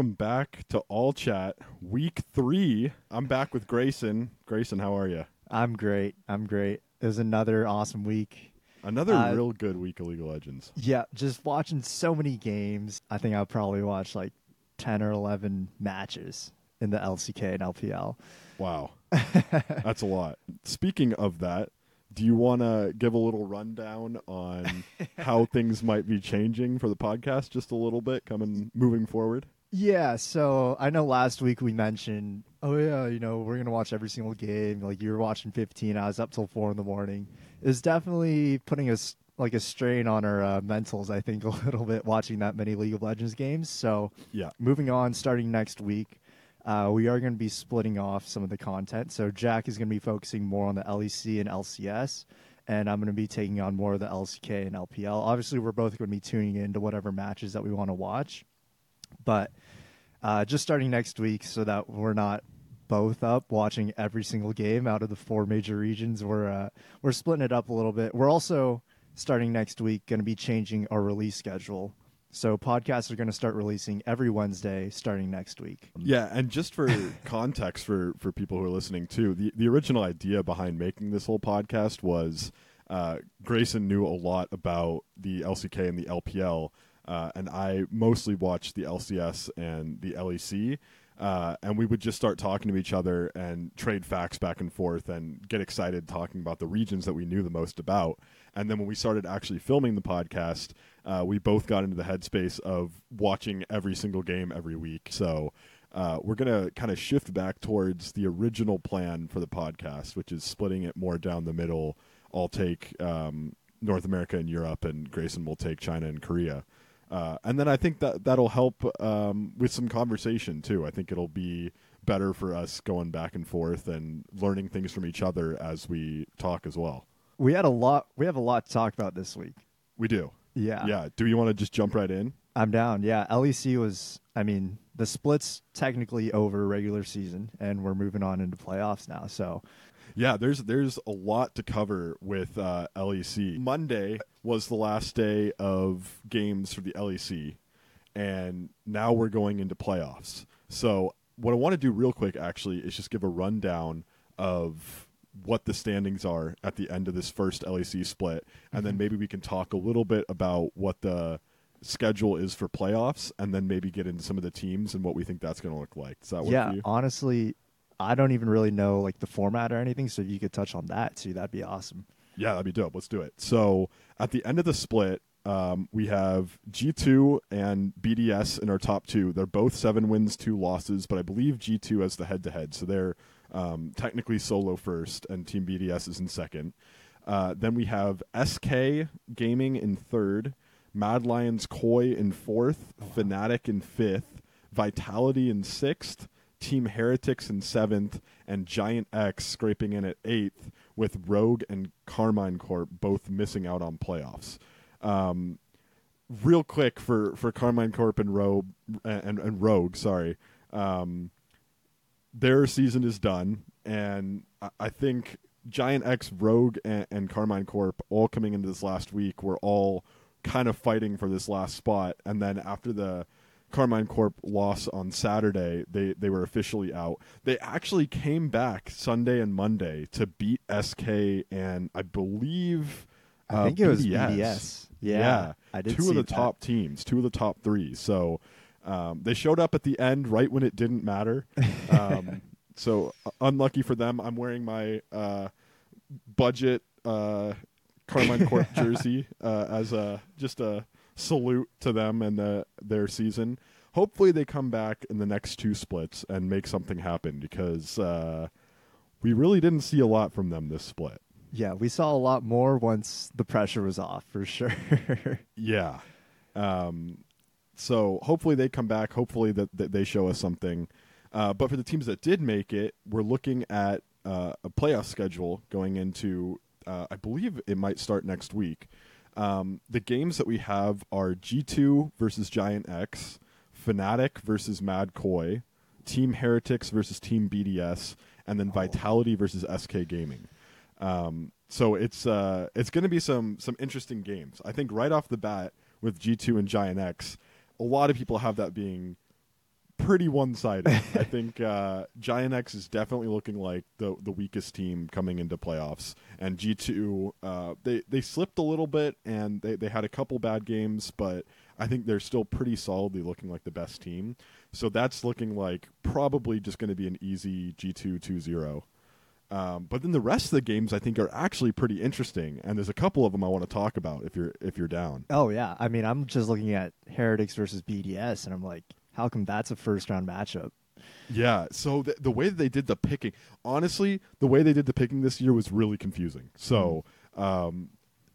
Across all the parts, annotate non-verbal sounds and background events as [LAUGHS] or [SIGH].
welcome back to All Chat Week Three. I'm back with Grayson. Grayson, how are you? I'm great. I'm great. It was another awesome week. Another Uh, real good week of League of Legends. Yeah, just watching so many games. I think I'll probably watch like 10 or 11 matches in the LCK and LPL. Wow, [LAUGHS] that's a lot. Speaking of that, do you want to give a little rundown on [LAUGHS] how things might be changing for the podcast, just a little bit, coming moving forward? Yeah, so I know last week we mentioned, oh yeah, you know, we're gonna watch every single game. Like you were watching 15, I was up till four in the morning. It's definitely putting us like a strain on our uh, mentals. I think [LAUGHS] a little bit watching that many League of Legends games. So Yeah, moving on, starting next week, uh, we are going to be splitting off some of the content. So Jack is going to be focusing more on the LEC and LCS, and I'm going to be taking on more of the LCK and LPL. Obviously, we're both going to be tuning into whatever matches that we want to watch, but uh, just starting next week, so that we're not both up watching every single game out of the four major regions. We're uh, we're splitting it up a little bit. We're also starting next week going to be changing our release schedule. So podcasts are going to start releasing every Wednesday starting next week. Yeah, and just for [LAUGHS] context for for people who are listening too, the the original idea behind making this whole podcast was uh, Grayson knew a lot about the LCK and the LPL, uh, and I mostly watched the LCS and the LEC. Uh, and we would just start talking to each other and trade facts back and forth and get excited talking about the regions that we knew the most about. And then when we started actually filming the podcast, uh, we both got into the headspace of watching every single game every week. So uh, we're going to kind of shift back towards the original plan for the podcast, which is splitting it more down the middle. I'll take um, North America and Europe, and Grayson will take China and Korea. Uh, and then I think that that'll help um, with some conversation too. I think it'll be better for us going back and forth and learning things from each other as we talk as well. We had a lot. We have a lot to talk about this week. We do. Yeah, Yeah. Do you want to just jump right in? I'm down. Yeah, LEC was. I mean, the splits technically over regular season, and we're moving on into playoffs now. So Yeah, there's there's a lot to cover with uh, LEC. Monday was the last day of games for the LEC, and now we're going into playoffs. So what I want to do real quick actually is just give a rundown of what the standings are at the end of this first LEC split, and then maybe we can talk a little bit about what the schedule is for playoffs, and then maybe get into some of the teams and what we think that's going to look like. Does that work yeah, for you? honestly, I don't even really know like the format or anything. So if you could touch on that too, that'd be awesome. Yeah, that'd be dope. Let's do it. So at the end of the split, um, we have G2 and BDS in our top two. They're both seven wins, two losses, but I believe G2 has the head to head. So they're um, technically solo first, and Team BDS is in second. Uh, then we have SK Gaming in third, Mad Lions Koi in fourth, Fnatic in fifth, Vitality in sixth, Team Heretics in seventh, and Giant X scraping in at eighth, with Rogue and Karmine Corp both missing out on playoffs. Um, real quick for, for Karmine Corp and Rogue and, and Rogue, sorry, um, their season is done, and I, I think Giant X, Rogue, and, and Karmine Corp all coming into this last week were all kind of fighting for this last spot, and then after the Karmine Corp loss on Saturday, they they were officially out. They actually came back Sunday and Monday to beat SK and I believe I uh, think it was BDS. BDS. Yeah, I did two of the that. top teams, two of the top three. So um, they showed up at the end right when it didn't matter. [LAUGHS] Um, so uh, unlucky for them. I'm wearing my uh, budget uh, Karmine Corp [LAUGHS] jersey uh, as a just a salute to them and the, their season. Hopefully, they come back in the next two splits and make something happen because uh, we really didn't see a lot from them this split. Yeah, we saw a lot more once the pressure was off for sure. [LAUGHS] Yeah. Um, so hopefully they come back. Hopefully that, that they show us something. Uh, but for the teams that did make it, we're looking at uh, a playoff schedule going into. Uh, I believe it might start next week. Um, the games that we have are G2 versus Giant X, Fnatic versus Mad Koi, Team Heretics versus Team BDS, and then Vitality versus SK Gaming. Um, so it's uh, it's going to be some some interesting games. I think right off the bat with G2 and Giant X, a lot of people have that being pretty one sided. [LAUGHS] I think uh, Giant X is definitely looking like the the weakest team coming into playoffs, and G two uh, they they slipped a little bit and they they had a couple bad games, but I think they're still pretty solidly looking like the best team. So that's looking like probably just going to be an easy G two two zero. Um, but then the rest of the games I think are actually pretty interesting, and there's a couple of them I want to talk about if you're if you're down. Oh yeah, I mean, I'm just looking at Heretics versus BDS, and I'm like, how come that's a first round matchup? Yeah. So the, the way that they did the picking, honestly, the way they did the picking this year was really confusing. So um,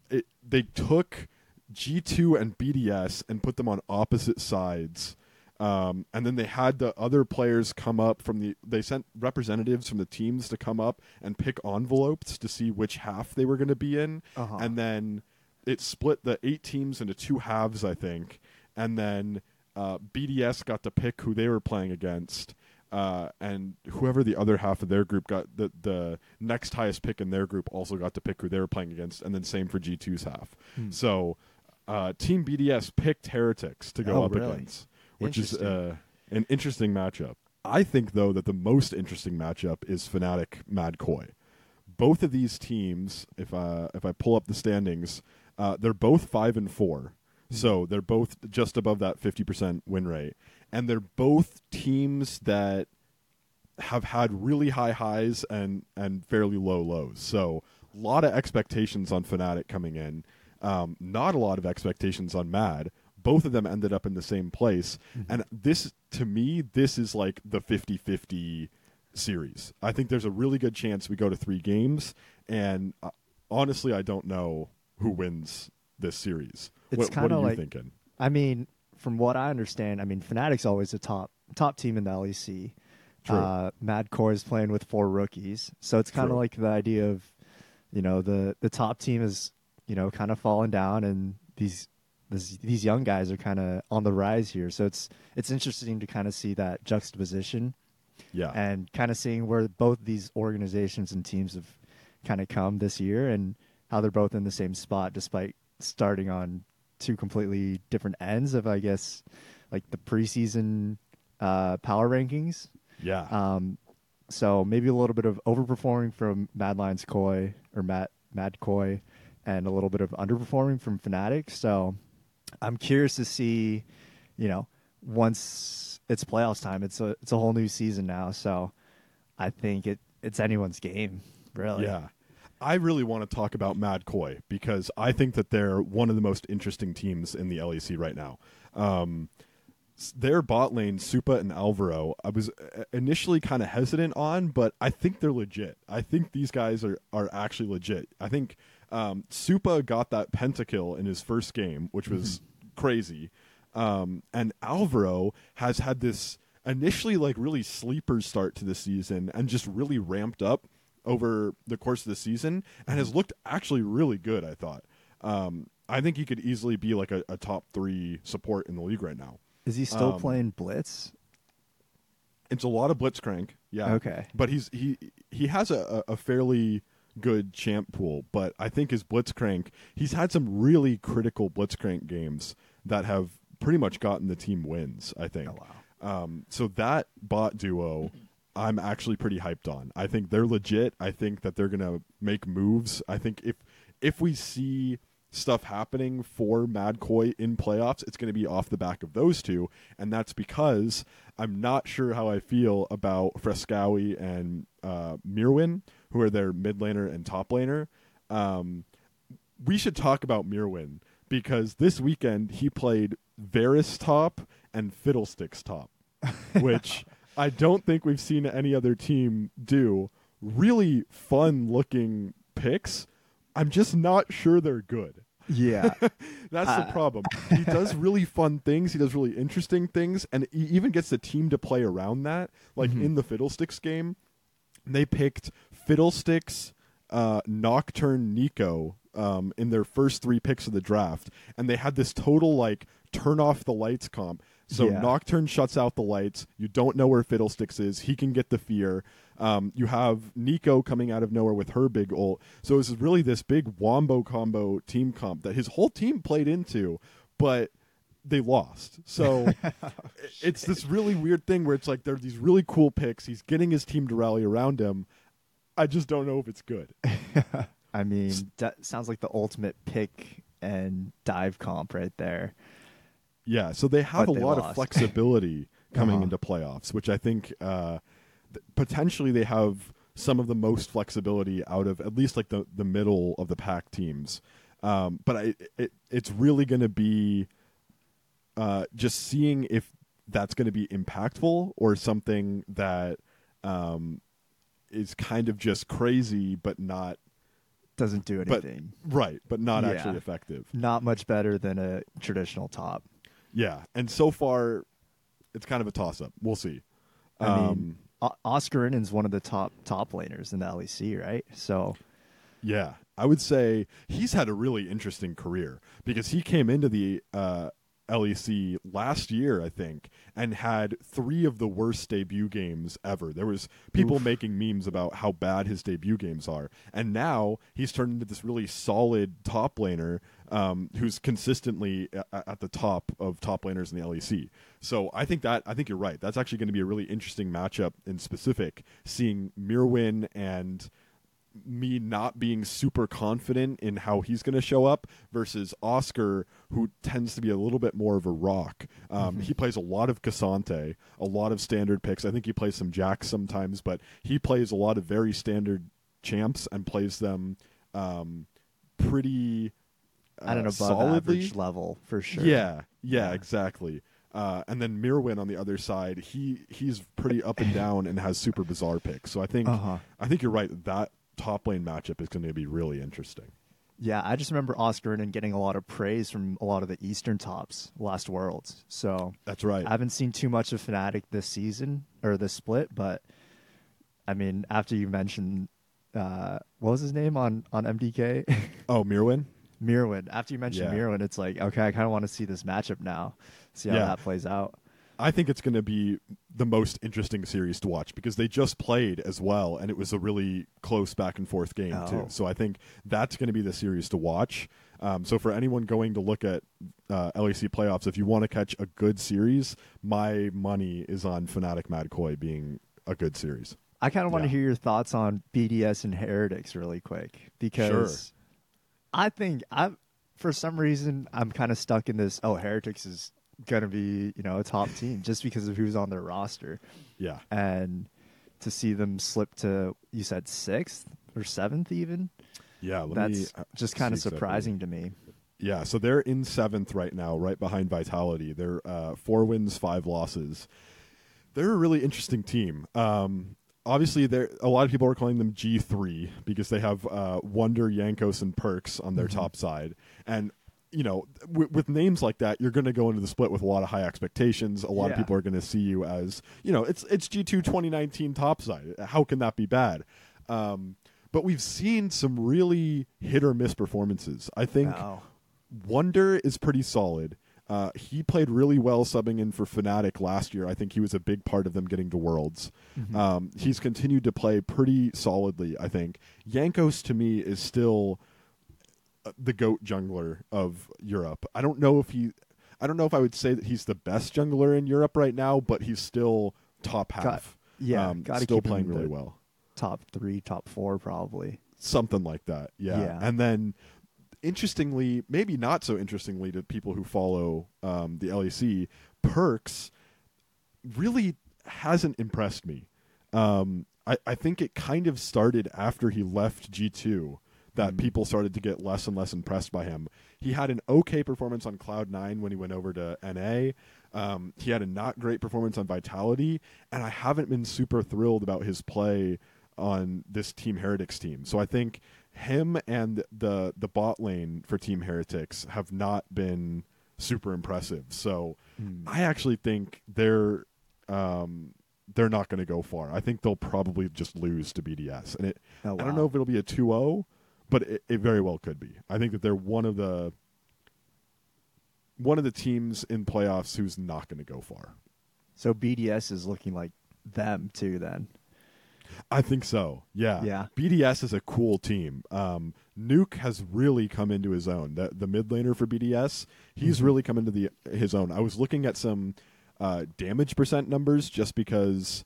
it they took G two and BDS and put them on opposite sides. Um, and then they had the other players come up from the. They sent representatives from the teams to come up and pick envelopes to see which half they were going to be in, Uh-huh. and then it split the eight teams into two halves, I think, and then uh, BDS got to pick who they were playing against, uh, and whoever the other half of their group got the the next highest pick in their group also got to pick who they were playing against, and then same for G2's half. Hmm. So, uh, Team BDS picked Heretics to go Oh, up really? against, which is uh, an interesting matchup. I think though that the most interesting matchup is Fnatic Mad Koi. Both of these teams, if I if I pull up the standings, uh, they're both five and four. So they're both just above that fifty percent win rate, and they're both teams that have had really high highs and and fairly low lows. So a lot of expectations on Fnatic coming in. Um, not a lot of expectations on Mad. Both of them ended up in the same place. And this, to me, this is like the 50 50 series. I think there's a really good chance we go to three games. And uh, honestly, I don't know who wins this series. It's what kinda like- thinking? I mean, from what I understand, I mean, Fnatic's always a top top team in the LEC. True. Uh, Mad Koi is playing with four rookies, so it's kind of like the idea of, you know, the the top team is, you know, kind of falling down, and these this, these young guys are kind of on the rise here. So it's it's interesting to kind of see that juxtaposition Yeah. and kind of seeing where both these organizations and teams have kind of come this year and how they're both in the same spot despite starting on two completely different ends of I guess like the preseason uh, power rankings. yeah. Um, so maybe a little bit of overperforming from Mad Lions Koi or Mad Mad Koi, and a little bit of underperforming from Fnatic. So I'm curious to see, you know, once it's playoffs time, it's a it's a whole new season now. So I think it it's anyone's game, really. Yeah. I really want to talk about Mad Koi because I think that they're one of the most interesting teams in the LEC right now. Um, their bot lane, Supa and Alvaro, I was uh, initially kind of hesitant on, but I think they're legit. I think these guys are, are actually legit. I think um, Supa got that pentakill in his first game, which was crazy. Um, and Alvaro has had this initially like really sleeper start to the season and just really ramped up over the course of the season and has looked actually really good. I thought. Um, I think he could easily be like a, a top three support in the league right now. Is he still Um, playing Blitz? It's a lot of blitzcrank, yeah. Okay. but he's he he has a, a a fairly good champ pool, but I think his blitzcrank he's had some really critical blitzcrank games that have pretty much gotten the team wins. I think. Oh wow. Um, so that bot duo, [CLEARS THROAT] I'm actually pretty hyped on. I think they're legit. I think that they're gonna make moves. I think if if we see stuff happening for Mad Koi in playoffs, it's going to be off the back of those two, and that's because I'm not sure how I feel about Fresskowy and uh, Myrwn, who are their mid laner and top laner. Um, we should talk about Myrwn because this weekend he played Varus top and Fiddlesticks top, [LAUGHS] which I don't think we've seen any other team do. Really fun looking picks. I'm just not sure they're good. Yeah. [LAUGHS] That's the Uh, problem. [LAUGHS] He does really fun things. He does really interesting things, and he even gets the team to play around that. Like Mhm. in the Fiddlesticks game, they picked Fiddlesticks, uh, Nocturne, Neeko um, in their first three picks of the draft, and they had this total like turn off the lights comp. So Yeah. Nocturne shuts out the lights. You don't know where Fiddlesticks is. He can get the fear. Um, you have Neeko coming out of nowhere with her big ult. So this is really this big wombo combo team comp that his whole team played into, but they lost. So [LAUGHS] it's this really weird thing where it's like there are these really cool picks. He's getting his team to rally around him. I just don't know if it's good. [LAUGHS] I mean, that sounds like the ultimate pick and dive comp right there. Yeah, so they have But a they lot lost. of [LAUGHS] flexibility coming Uh-huh. into playoffs, which I think uh, th- potentially they have some of the most flexibility out of at least like the the middle of the pack teams. Um, but I, it it's really going to be uh, just seeing if that's going to be impactful or something that um, is kind of just crazy, but not Doesn't do But- anything. right, but not Yeah. actually effective. Not much better than a traditional top. Yeah, and so far, it's kind of a toss up. We'll see. I Um, mean, O- Oscarinin's one of the top top laners in the LEC, right? So Yeah, I would say he's had a really interesting career because he came into the uh, LEC last year, I think, and had three of the worst debut games ever. There was people Oof. making memes about how bad his debut games are, and now he's turned into this really solid top laner um, who's consistently a- at the top of top laners in the LEC. So I think that I think you're right. That's actually going to be a really interesting matchup in specific, seeing Myrwn and me not being super confident in how he's going to show up versus Oscar, who tends to be a little bit more of a rock. Um, He plays a lot of K'Sante, a lot of standard picks. I think he plays some Jax sometimes, but he plays a lot of very standard champs and plays them um, pretty uh, at an above solidly. average level for sure. Yeah, yeah, Yeah. exactly. Uh, and then Myrwn on the other side, he he's pretty up and down and has super bizarre picks. So I think Uh-huh. I think you're right. That top lane matchup is going to be really interesting. Yeah, I just remember Oscarinin getting a lot of praise from a lot of the Eastern tops last Worlds. So That's right. I haven't seen too much of Fnatic this season or this split, but I mean, after you mentioned uh, what was his name on on MDK, [LAUGHS] oh, Myrwn. Myrwn. After you mentioned Yeah. Myrwn, it's like okay, I kind of want to see this matchup now, see how Yeah. that plays out. I think it's going to be the most interesting series to watch because they just played as well, and it was a really close back and forth game Oh. too. So I think that's going to be the series to watch. Um, so for anyone going to look at uh, LEC playoffs, if you want to catch a good series, my money is on Fnatic Mad Koi being a good series. I kind of want to Yeah. hear your thoughts on BDS and Heretics really quick because I think I, for some reason, I'm kind of stuck in this. Oh, Heretics is gonna be you know a top team just because of who's on their roster, Yeah. and to see them slip to you said sixth or seventh even. Yeah, That's me uh, just kind of surprising to me. Yeah, so they're in seventh right now, right behind Vitality. They're uh, four wins, five losses. They're a really interesting team. Um, obviously, they're a lot of people are calling them G three because they have uh, Wonder, Yankos, and Perkz on their Mhm. top side, and you know, w- with names like that, you're going to go into the split with a lot of high expectations. A lot of people are going to see you as, you know, it's it's G2 2019 top side. How can that be bad? Um, but we've seen some really hit or miss performances. I think Oh. Wonder is pretty solid. Uh, he played really well subbing in for Fnatic last year. I think he was a big part of them getting to Worlds. Mhm. Um, he's continued to play pretty solidly, I think. Yankos, to me, is still uh, the GOAT jungler of Europe. I don't know if he. I don't know if I would say that he's the best jungler in Europe right now, but he's still top half. yeah, um, still keep playing really well. top three, top four probably. something like that yeah. Yeah. and then interestingly maybe not so interestingly to people who follow um, the lec perkz really hasn't impressed me um, I, I think it kind of started after he left g2 that Mm. people started to get less and less impressed by him he had an okay performance on cloud 9 when he went over to na um, he had a not great performance on vitality and i haven't been super thrilled about his play on this Team Heretics team. So I think him and the the bot lane for Team Heretics have not been super impressive. So Mm. I actually think they're um, they're not going to go far. I think they'll probably just lose to BDS. And it Oh, I don't know if it'll be a 2-0, but it, it very well could be. I think that they're one of the one of the teams in playoffs who's not going to go far. So BDS is looking like them too. Then I think so. Yeah. Yeah. BDS is a cool team. Um, Nuc has really come into his own. The the mid laner for BDS, he's Mhm. really come into the his own. I was looking at some uh, damage percent numbers just because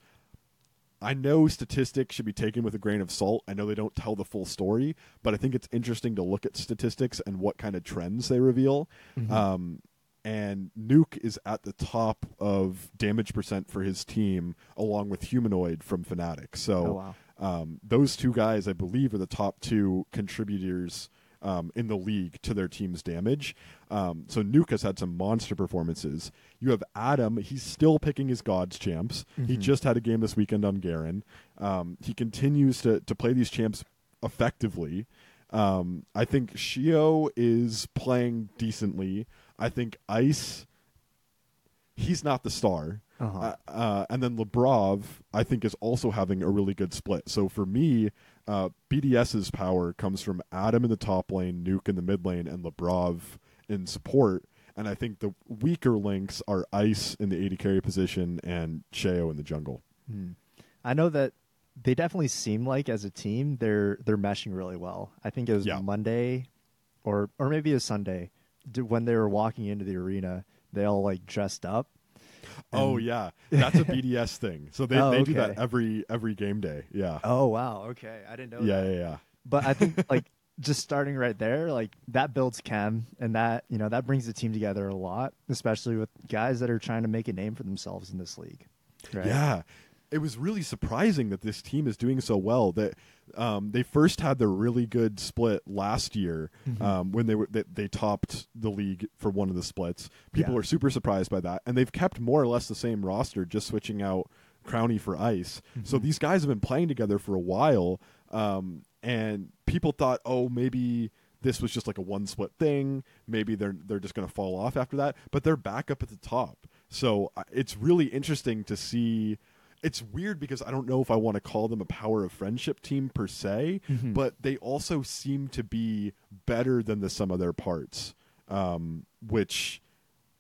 I know statistics should be taken with a grain of salt. I know they don't tell the full story, but I think it's interesting to look at statistics and what kind of trends they reveal. Mhm. Um, and Nuc is at the top of damage percent for his team, along with Humanoid from Fnatic. So Oh, wow. um, those two guys, I believe, are the top two contributors um, in the league to their team's damage. Um, so Nuc has had some monster performances. You have Adam; he's still picking his gods champs. He Mhm. just had a game this weekend on Garen. Um, he continues to to play these champs effectively. Um, I think Sheo is playing decently. I think Ice, he's not the star. Uh-huh. Uh, uh, and then Labrov, I think, is also having a really good split. So for me, uh, BDS's power comes from Adam in the top lane, Nuc in the mid lane, and Labrov in support. And I think the weaker links are Ice in the AD carry position and Sheo in the jungle. Hmm. I know that they definitely seem like as a team they're they're meshing really well. I think it was Yeah. Monday, or or maybe it was Sunday, when they were walking into the arena. They all like dressed up. oh yeah, [LAUGHS] that's a BDS thing. So they, Oh, they do that every every game day. Yeah, Oh wow, okay, I didn't know. yeah, that. yeah, yeah. But I think [LAUGHS] like just starting right there, like that builds chem, and that you know that brings the team together a lot, especially with guys that are trying to make a name for themselves in this league. Right? Yeah. It was really surprising that this team is doing so well. That um, they first had their really good split last year Mhm. um, when they were they, they topped the league for one of the splits. People Yeah. were super surprised by that, and they've kept more or less the same roster, just switching out Crownie for Ice. So Mhm. these guys have been playing together for a while, um, and people thought, oh, maybe this was just like a one split thing. Maybe they're they're just going to fall off after that. But they're back up at the top. So uh, it's really interesting to see. It's weird because I don't know if I want to call them a power of friendship team per se, Mhm. but they also seem to be better than the sum of their parts, um, which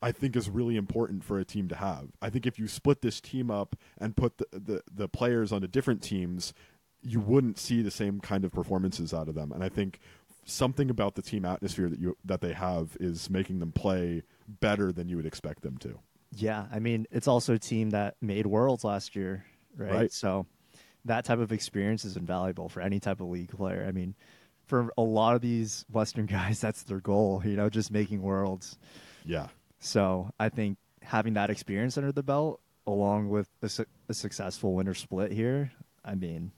I think is really important for a team to have. I think if you split this team up and put the, the, the players onto different teams, you wouldn't see the same kind of performances out of them. And I think something about the team atmosphere that you that they have is making them play better than you would expect them to. Yeah, I mean, it's also a team that made Worlds last year, right? Right. So that type of experience is invaluable for any type of league player. I mean, for a lot of these Western [LAUGHS] guys, that's their goal, you know, just making Worlds. Yeah. So I think having that experience under the belt, along with a, su- a successful winter split here, I mean,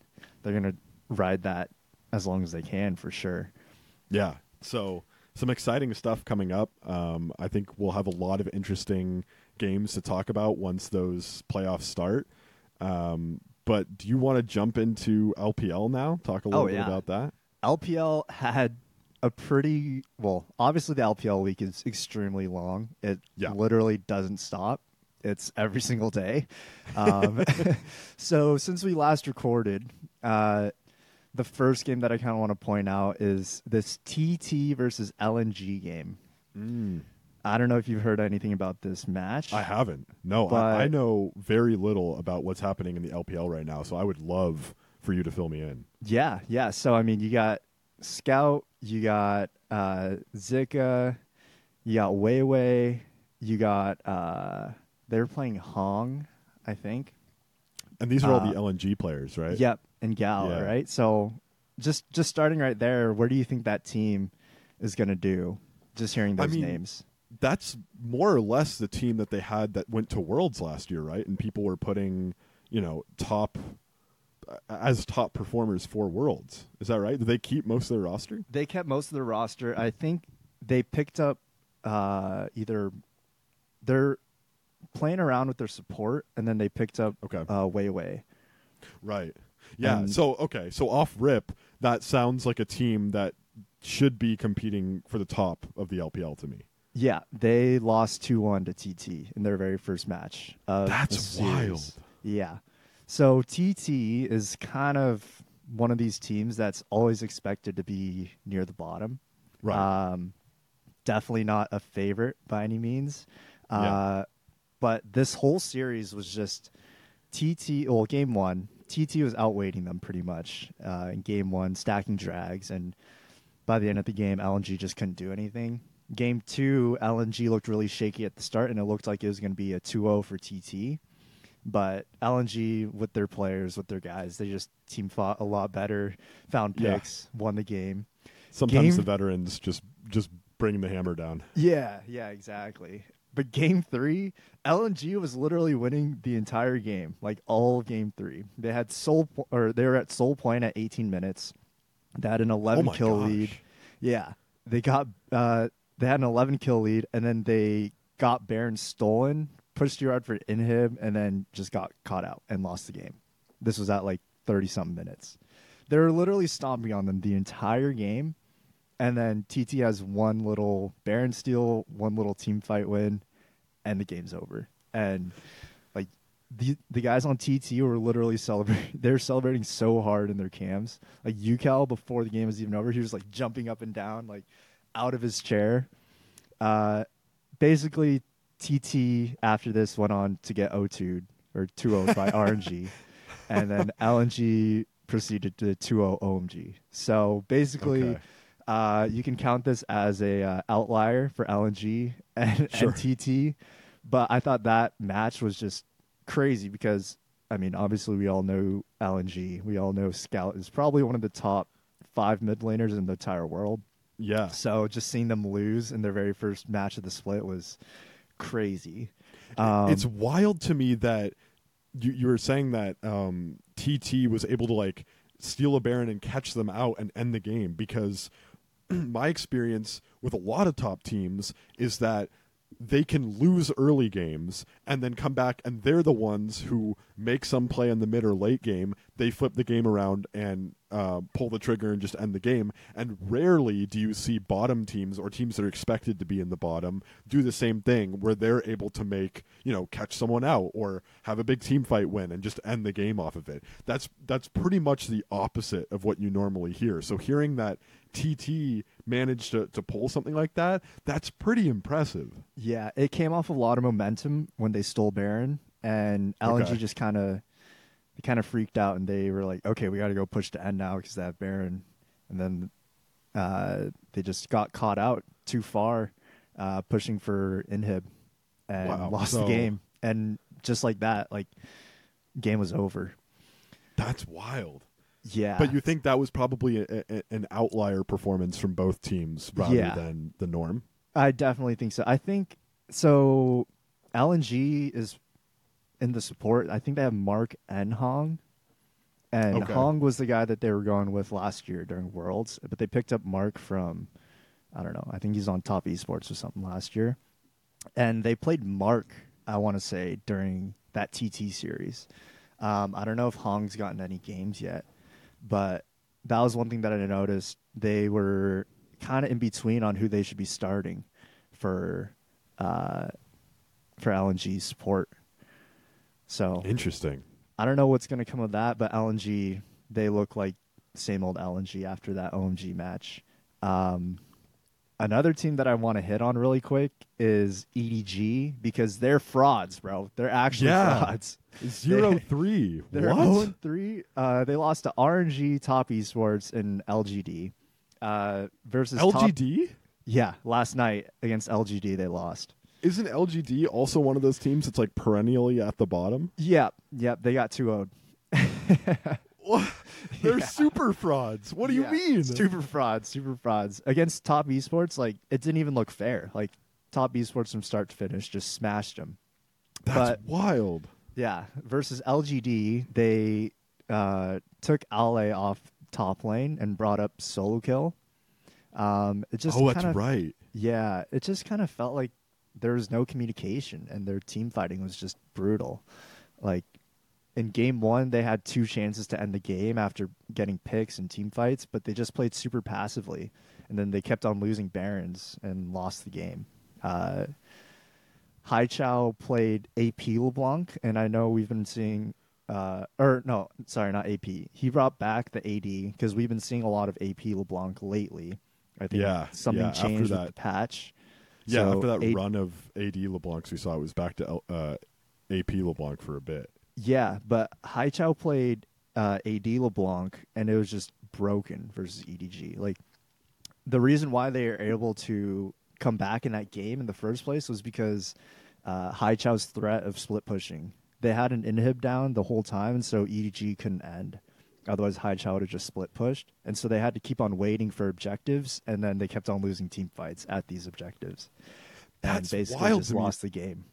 they're going to ride that as long as they can for sure. Yeah. So some exciting stuff coming up. Um, I think we'll have a lot of interesting games to talk about once those playoffs start. Um, but do you want to jump into LPL now? Talk a little Oh, bit yeah. about that. LPL had a pretty well. Obviously, the LPL week is extremely long. It Yeah. literally doesn't stop. It's every single day. Um, [LAUGHS] [LAUGHS] so since we last recorded, uh, the first game that I kind of want to point out is this TT versus LNG game. Mm. I don't know if you've heard anything about this match. I haven't. No, I, I know very little about what's happening in the LPL right now. So I would love for you to fill me in. Yeah, yeah. So I mean, you got Scout, you got uh, Zika, you got Weiwei, you got uh, they were playing Hong, I think. And these are all Uh, the LNG players, right? Yep, and Gal, Yeah. right? So just just starting right there, where do you think that team is going to do? Just hearing I those mean, names. That's more or less the team that they had that went to Worlds last year, right? And people were putting, you know, top as top performers for Worlds. Is that right? Did they keep most of their roster? They kept most of their roster. I think they picked up uh, either they're playing around with their support, and then they picked up Okay. uh, Weiwei. Right. Yeah. And- so okay. So off rip, that sounds like a team that should be competing for the top of the LPL to me. Yeah, they lost 2 1 to TT in their very first match. That's wild. Yeah. So TT is kind of one of these teams that's always expected to be near the bottom. Right. Um, definitely not a favorite by any means. Yeah. Uh, but this whole series was just TT. Well, game one, TT was outweighting them pretty much uh, in game one, stacking drags, and by the end of the game, LNG just couldn't do anything. Game two, LNG looked really shaky at the start, and it looked like it was going to be a 2-0 for TT. But LNG with their players, with their guys, they just team fought a lot better, found Yeah. picks, won the game. Sometimes Game- the veterans just just bring the hammer down. Yeah, yeah, exactly. But game three, LNG was literally winning the entire game, like all game three. They had soul or they were at soul point at 18 minutes. They had an 11 oh kill gosh. lead. Yeah, they got uh, they had an 11 kill lead, and then they got Baron stolen, pushed yard for inhib, and then just got caught out and lost the game. This was at like 30 something minutes. They were literally stomping on them the entire game, and then TT has one little Baron steal, one little team fight win, and the game's over. And like the the guys on TT were literally celebrating. [LAUGHS] They're celebrating so hard in their cams. Like UCal before the game was even over, he was like jumping up and down, like out of his chair. Uh, basically, TT after this went on to get O2'd or 2 by [LAUGHS] RNG, and then LNG proceeded to 2 OMG. So basically. Okay. Uh, you can count this as a uh, outlier for LNG and, Sure. and TT, but I thought that match was just crazy because I mean, obviously we all know LNG, we all know Scout is probably one of the top five mid laners in the entire world. Yeah. So just seeing them lose in their very first match of the split was crazy. Um, it's wild to me that you, you were saying that um, TT was able to like steal a Baron and catch them out and end the game because [CLEARS THROAT] my experience with a lot of top teams is that they can lose early games and then come back and they're the ones who make some play in the mid or late game. They flip the game around and uh, pull the trigger and just end the game. And rarely do you see bottom teams or teams that are expected to be in the bottom do the same thing where they're able to make you know catch someone out or have a big team fight win and just end the game off of it. That's that's pretty much the opposite of what you normally hear. So hearing that TT managed to, to pull something like that that's pretty impressive Yeah, it came off a lot of momentum when they stole Baron, and LNG Okay. just kind of they kind of freaked out, and they were like, "Okay, we got to go push to end now because they have Baron," and then uh, they just got caught out too far, uh, pushing for inhib, and Wow, lost so- the game. And just like that, like game was over. that's wild Yeah, But you think that was probably a, a, an outlier performance from both teams rather Yeah. than the norm? I definitely think so. I think so. LNG is in the support. I think they have Mark and Hong. And Okay. Hong was the guy that they were going with last year during Worlds, but they picked up Mark from, I don't know, I think he's on Top Esports or something last year. And they played Mark, I want to say, during that TT series. Um, I don't know if Hong's gotten any games yet, but that was one thing that I noticed. They were kind of in between on who they should be starting for uh, for LNG support. So Interesting. I don't know what's going to come of that, but LNG they look like same old LNG after that OMG match. Um, another team that I want to hit on really quick is EDG because they're frauds, bro. They're actually Yeah. frauds. [LAUGHS] Zero [LAUGHS] three. They're what? 0 3. Uh, they lost to RNG, Top Esports, and LGD. Uh, versus Top- LGD? yeah, last night against LGD, they lost. Isn't LGD also one of those teams that's like perennially at the bottom? Yep, yep, they got 2 [LAUGHS] 0'd. [LAUGHS] They're Yeah. super frauds. What do you mean? Super frauds, super frauds. Against Top Esports, like, it didn't even look fair. Like, Top Esports from start to finish just smashed them. That's but- wild. Yeah, versus LGD, they uh, took Ale off top lane and brought up solo kill. Um, it just oh, kinda, right. Yeah, it just kind of felt like there was no communication and their team fighting was just brutal. Like in game one, they had two chances to end the game after getting picks and team fights, but they just played super passively, and then they kept on losing barons and lost the game. Uh, Hai Chao played AP LeBlanc, and I know we've been seeing, uh, or no, sorry, not AP. He brought back the AD because we've been seeing a lot of AP LeBlanc lately. I think Yeah, something yeah, changed with the patch. Yeah, So after that A- run of AD LeBlancs we saw, it was back to uh, AP LeBlanc for a bit. Yeah, but Hai Chao played uh, AD LeBlanc, and it was just broken versus EDG. Like the reason why they are able to come back in that game in the first place was because uh, Haichao's threat of split pushing. They had an inhib down the whole time, and so EDG couldn't end. Otherwise, Haichao would have just split pushed, and so they had to keep on waiting for objectives, and then they kept on losing team fights at these objectives, That's and basically just lost the game.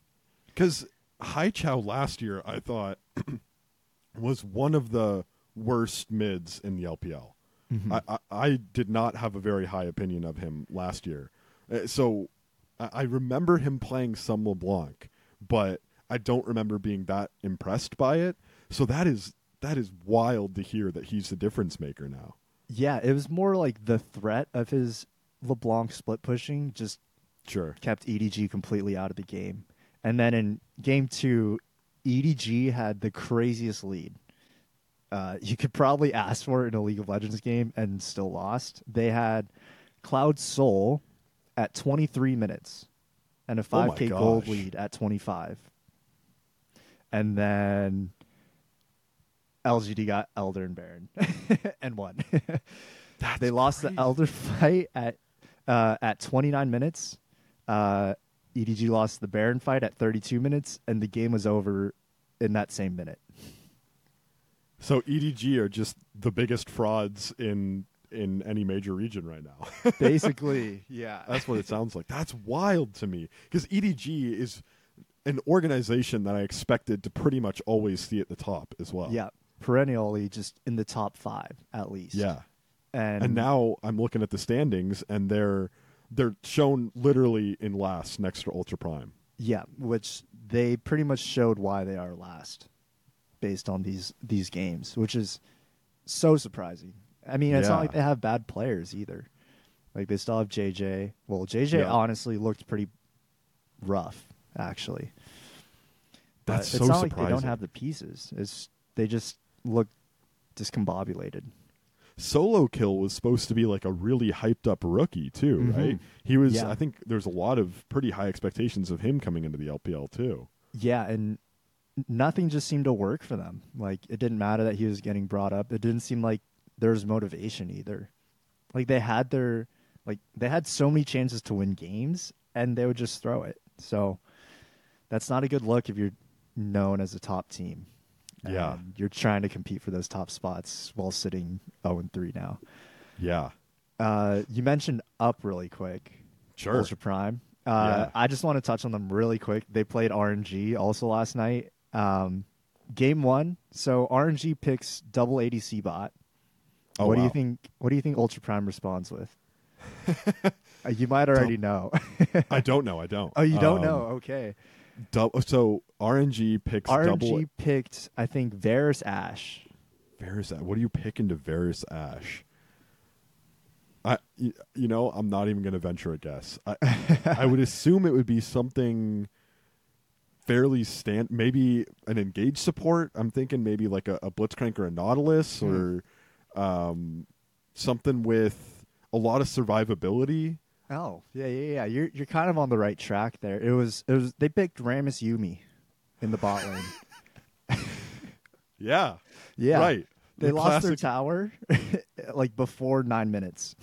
Because Hai Chao last year, I thought, [CLEARS THROAT] was one of the worst mids in the LPL. Mm-hmm. I, I, I did not have a very high opinion of him last year. Uh, so I, I remember him playing some LeBlanc, but I don't remember being that impressed by it. So that is that is wild to hear that he's the difference maker now. Yeah, it was more like the threat of his LeBlanc split pushing just Sure. kept EDG completely out of the game. And then in game two, EDG had the craziest lead. Uh, you could probably ask for it in a League of Legends game and still lost. They had Cloud Soul at 23 minutes and a Oh 5k gold lead at 25. And then LGD got Elder and Baron [LAUGHS] and won. [LAUGHS] They lost crazy. the Elder fight at uh, at 29 minutes. Uh, EDG lost the Baron fight at 32 minutes, and the game was over in that same minute. So EDG are just the biggest frauds in in any major region right now. [LAUGHS] Basically, yeah. That's what it sounds like. That's wild to me because EDG is an organization that I expected to pretty much always see at the top as well. yeah, perennially just in the top five at least. yeah. and, And now I'm looking at the standings, and they're they're shown literally in last next to Ultra Prime. yeah, which they pretty much showed why they are last, based on these these games, which is so surprising. I mean, it's not like they have bad players either. Like they still have JJ. Well, JJ Yeah. honestly looked pretty rough, actually. But That's it's so not like they don't have the pieces. It's they just look discombobulated. Solo Kill was supposed to be like a really hyped up rookie too, Mhm. right? He was. Yeah. I think there's a lot of pretty high expectations of him coming into the LPL too. Yeah, and nothing just seemed to work for them. Like it didn't matter that he was getting brought up. It didn't seem like there was motivation either. Like they had their like they had so many chances to win games and they would just throw it. So that's not a good look if you're known as a top team. Yeah. You're trying to compete for those top spots while sitting 0 and 3 now. Yeah, Uh, you mentioned up really quick. sure. Ultra Prime. Uh, Yeah. I just want to touch on them really quick. They played RNG also last night. Um, game one. So RNG picks double ADC bot. Oh, what do you think? What do you think Ultra Prime responds with? [LAUGHS] Uh, you might already know. I don't [LAUGHS] know. I don't. oh, you don't Um, know? Okay. Dou- so RNG picks double. RNG picked, I think, Varus Ashe. Varus Ashe. What do you pick into Varus Ashe? I, you know, I'm not even going to venture a guess. I, [LAUGHS] I would assume it would be something fairly stand, maybe an engaged support. I'm thinking maybe like a, a Blitzcrank or a Nautilus Hmm. or um, something with a lot of survivability. Oh, yeah, yeah, yeah. You're you're kind of on the right track there. It was it was they picked Rammus Yuumi in the bot lane. Yeah, Yeah. right. They The lost their tower [LAUGHS] like before nine minutes.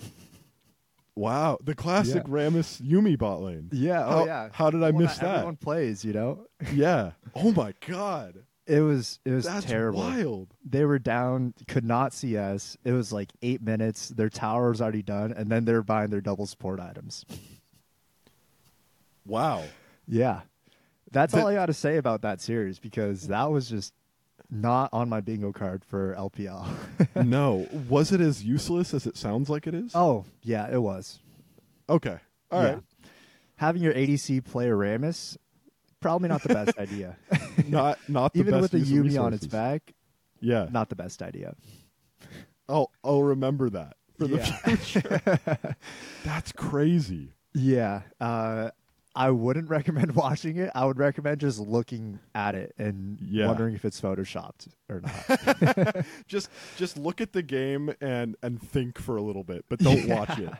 Wow, the classic Yeah. Rammus Yuumi bot lane. Yeah. Oh, how- oh yeah. how did I Well, miss that? Everyone plays. You know. Yeah. [LAUGHS] Oh my god. It was it was That's terrible. wild. They were down, could not see us. It was like eight minutes. Their tower was already done, and then they're buying their double support items. Wow. Yeah, that's That- all I got to say about that series because that was just not on my bingo card for LPL. [LAUGHS] no. Was it as useless as it sounds like it is? oh yeah, it was. Okay. All right. Yeah. Having your ADC play a Rammus, probably not the best [LAUGHS] idea. Not not the Even best with the Yuumi on its back, Yeah. not the best idea. I'll I'll remember that for the Yeah. [LAUGHS] future. [LAUGHS] That's crazy. Yeah, uh, I wouldn't recommend watching it. I would recommend just looking at it and Yeah. wondering if it's photoshopped or not. Just just look at the game and and think for a little bit, but don't watch it.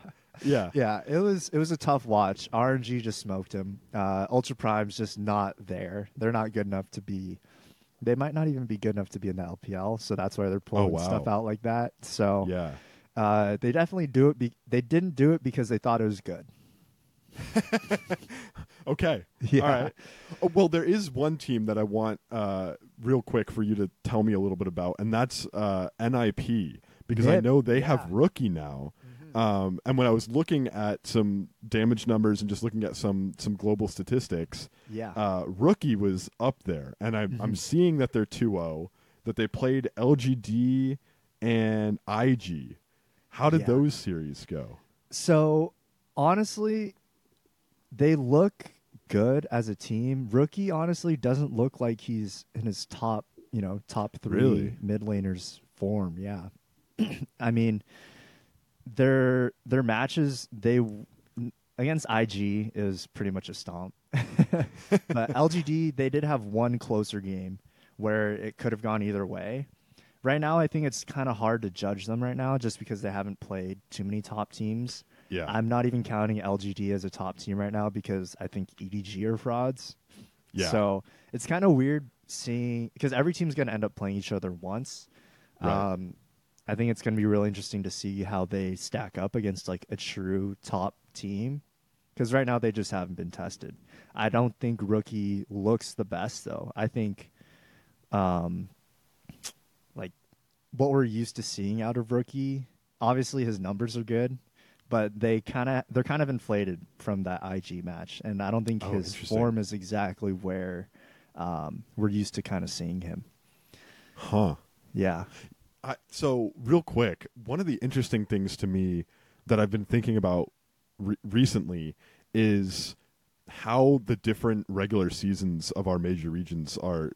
Yeah. yeah, it was it was a tough watch. RNG just smoked him. Uh, Ultra Prime's just not there. They're not good enough to be. They might not even be good enough to be in the LPL. So that's why they're pulling Oh, wow. stuff out like that. So Yeah. Uh, they definitely do it. Be- they didn't do it because they thought it was good. [LAUGHS] Okay. Yeah. All right. Oh, well, there is one team that I want uh, real quick for you to tell me a little bit about, and that's uh, NIP because I know they have rookie now. Um, and when I was looking at some damage numbers and just looking at some some global statistics, Yeah. uh, rookie was up there, and I'm I'm seeing that they're 2-0, that they played LGD and IG. How did Yeah. those series go? So honestly, they look good as a team. Rookie honestly doesn't look like he's in his top, you know, top three Really? mid laners form. Yeah, [CLEARS THROAT] I mean, their their matches they against IG is pretty much a stomp. [LAUGHS] but LGD they did have one closer game where it could have gone either way. Right now, I think it's kind of hard to judge them right now just because they haven't played too many top teams. Yeah. I'm not even counting LGD as a top team right now because I think EDG are frauds. Yeah. So it's kind of weird seeing because every team's going to end up playing each other once. Right. Um, I think it's going to be really interesting to see how they stack up against like a true top team because right now they just haven't been tested. I don't think rookie looks the best though. I think, um, like what we're used to seeing out of rookie. Obviously, his numbers are good, but they kind of they're kind of inflated from that IG match, and I don't think Oh, his form is exactly where um, we're used to kind of seeing him. Huh. Yeah, I, so real quick, one of the interesting things to me that I've been thinking about re- recently is how the different regular seasons of our major regions are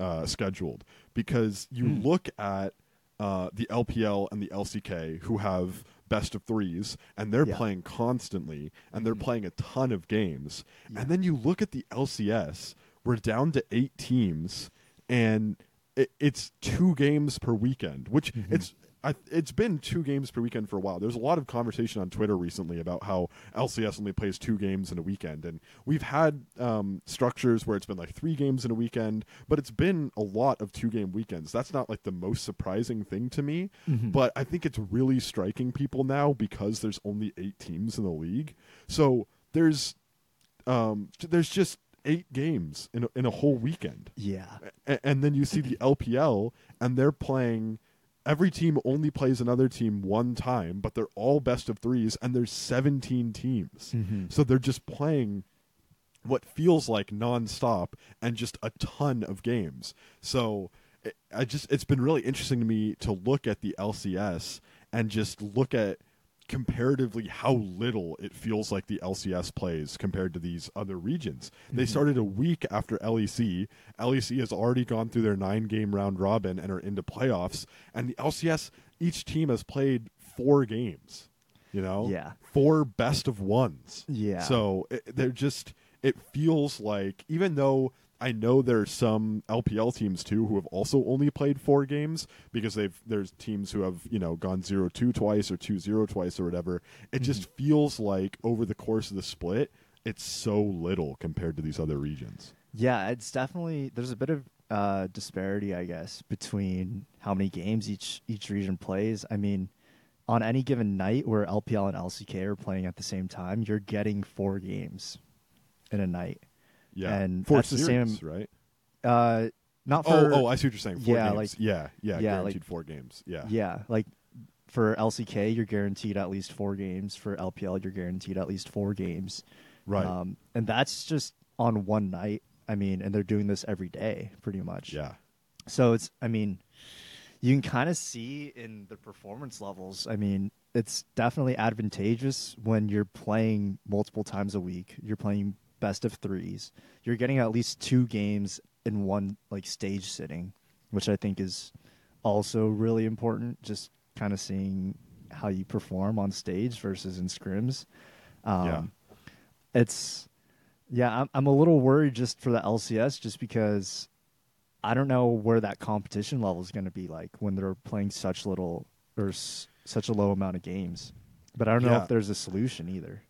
uh, scheduled. Because you Hmm. look at uh, the LPL and the LCK, who have best of threes, and they're Yeah. playing constantly, and they're Mhm. playing a ton of games. Yeah. And then you look at the LCS, we're down to eight teams, and it, it's two games per weekend, which Mhm. it's I, it's been two games per weekend for a while. There's a lot of conversation on Twitter recently about how LCS only plays two games in a weekend, and we've had um, structures where it's been like three games in a weekend, but it's been a lot of two game weekends. That's not like the most surprising thing to me, Mhm. but I think it's really striking people now because there's only eight teams in the league. So there's um, there's just eight games in a, in a whole weekend yeah, a- and then you see the [LAUGHS] LPL, and they're playing. Every team only plays another team one time, but they're all best of threes, and there's 17 teams. Mhm. So they're just playing what feels like nonstop and just a ton of games. So it, I just it's been really interesting to me to look at the LCS and just look at comparatively how little it feels like the LCS plays compared to these other regions. They Mhm. started a week after LEC. LEC has already gone through their nine game round robin and are into playoffs. And the LCS, each team has played four games. You know, Yeah. four best of ones. Yeah. So it, they're just. It feels like even though I know there's some LPL teams too who have also only played four games because they've there's teams who have you know gone zero two twice or two zero twice or whatever. It just feels like over the course of the split, it's so little compared to these other regions. Yeah, it's definitely there's a bit of uh, disparity, I guess, between how many games each each region plays. I mean, on any given night where LPL and LCK are playing at the same time, you're getting four games in a night. Yeah, And four that's the same- right? Uh, not for oh, oh, I see what you're saying. Four Yeah, games. like- yeah, yeah, yeah, guaranteed like- four games. Yeah, yeah, like for LCK, you're guaranteed at least four games. For LPL, you're guaranteed at least four games. right. Um, and that's just on one night. I mean, and they're doing this every day, pretty much. yeah, So it's, I mean, you can kind of see in the performance levels. I mean, it's definitely advantageous when you're playing multiple times a week. You're playing best of threes. You're getting at least two games in one like stage sitting, which I think is also really important. Just kind of seeing how you perform on stage versus in scrims. Um, Yeah. It's yeah, I'm I'm a little worried just for the LCS, just because I don't know where that competition level is going to be like when they're playing such little or s- such a low amount of games. But I don't know if there's a solution either.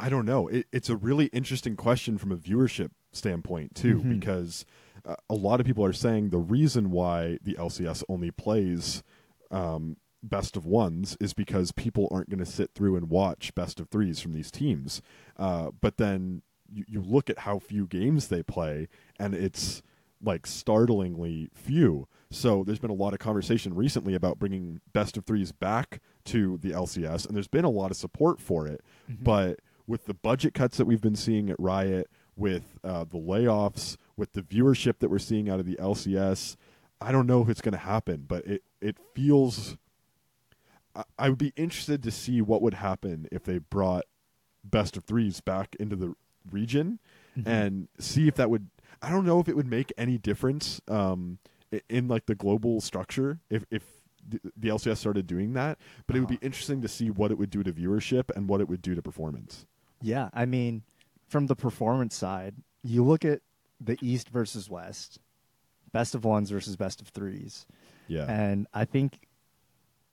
I don't know. It, it's a really interesting question from a viewership standpoint too, Mhm. because uh, a lot of people are saying the reason why the LCS only plays um, best of ones is because people aren't going to sit through and watch best of threes from these teams. Uh, but then you, you look at how few games they play, and it's like startlingly few. So there's been a lot of conversation recently about bringing best of threes back to the LCS, and there's been a lot of support for it. Mm-hmm. But with the budget cuts that we've been seeing at Riot, with uh, the layoffs, with the viewership that we're seeing out of the LCS, I don't know if it's going to happen. But it it feels. I, I would be interested to see what would happen if they brought best of threes back into the region Mm-hmm. and see if that would I don't know if it would make any difference um, in like the global structure if if the, LCS started doing that, but it would be Uh-huh. interesting to see what it would do to viewership and what it would do to performance. Yeah, I mean, from the performance side, you look at the East versus West, best of ones versus best of threes, Yeah, and I think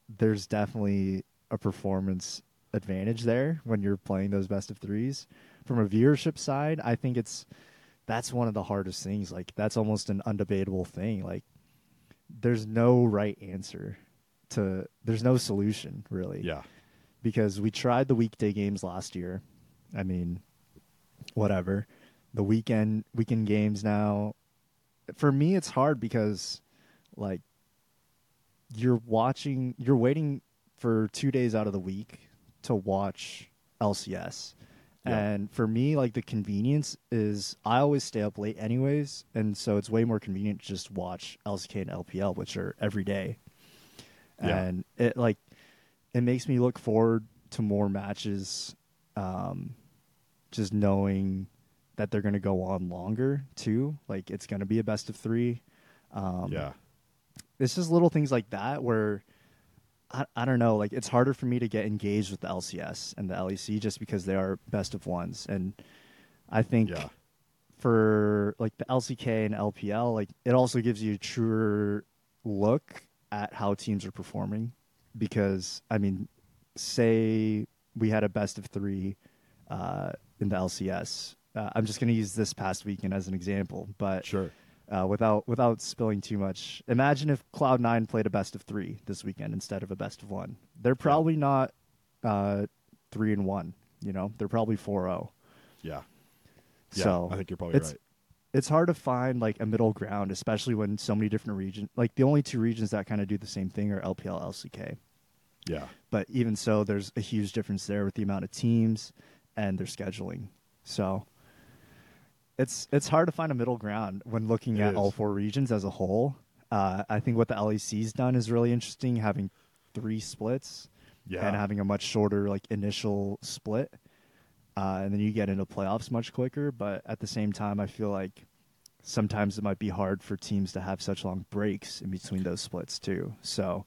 there's definitely a performance advantage there when you're playing those best of threes. From a viewership side, I think it's that's one of the hardest things. Like that's almost an undebatable thing. Like there's no right answer to there's no solution really yeah, because we tried the weekday games last year. I mean, whatever. The weekend weekend games now for me it's hard because like you're watching you're waiting for 2 days out of the week to watch LCS. Yeah. And for me like the convenience is I always stay up late anyways and so it's way more convenient to just watch LCK and LPL which are every day. Yeah. And it like it makes me look forward to more matches um just knowing that they're going to go on longer too. Like it's going to be a best of 3 um yeah, it's just little things like that where I, I don't know. Like it's harder for me to get engaged with the LCS and the LEC just because they are best of ones. And I think yeah, for like the LCK and LPL, like it also gives you a truer look at how teams are performing. Because I mean, say we had a best of three uh, in the LCS. Uh, I'm just going to use this past weekend as an example, but sure, uh, without without spilling too much, imagine if Cloud Nine played a best of three this weekend instead of a best of one. They're probably not uh, three and one. You know, they're probably 4-0. yeah, yeah. So I think you're probably it's right. it's hard to find like a middle ground, especially when so many different regions. Like the only two regions that kind of do the same thing are LPL, LCK. Yeah, But even so, there's a huge difference there with the amount of teams and their scheduling. So it's it's hard to find a middle ground when looking It at all four regions as a whole. Uh, I think what the LEC's done is really interesting, having three splits yeah, and having a much shorter like initial split, uh, and then you get into playoffs much quicker. But at the same time, I feel like sometimes it might be hard for teams to have such long breaks in between those splits too. So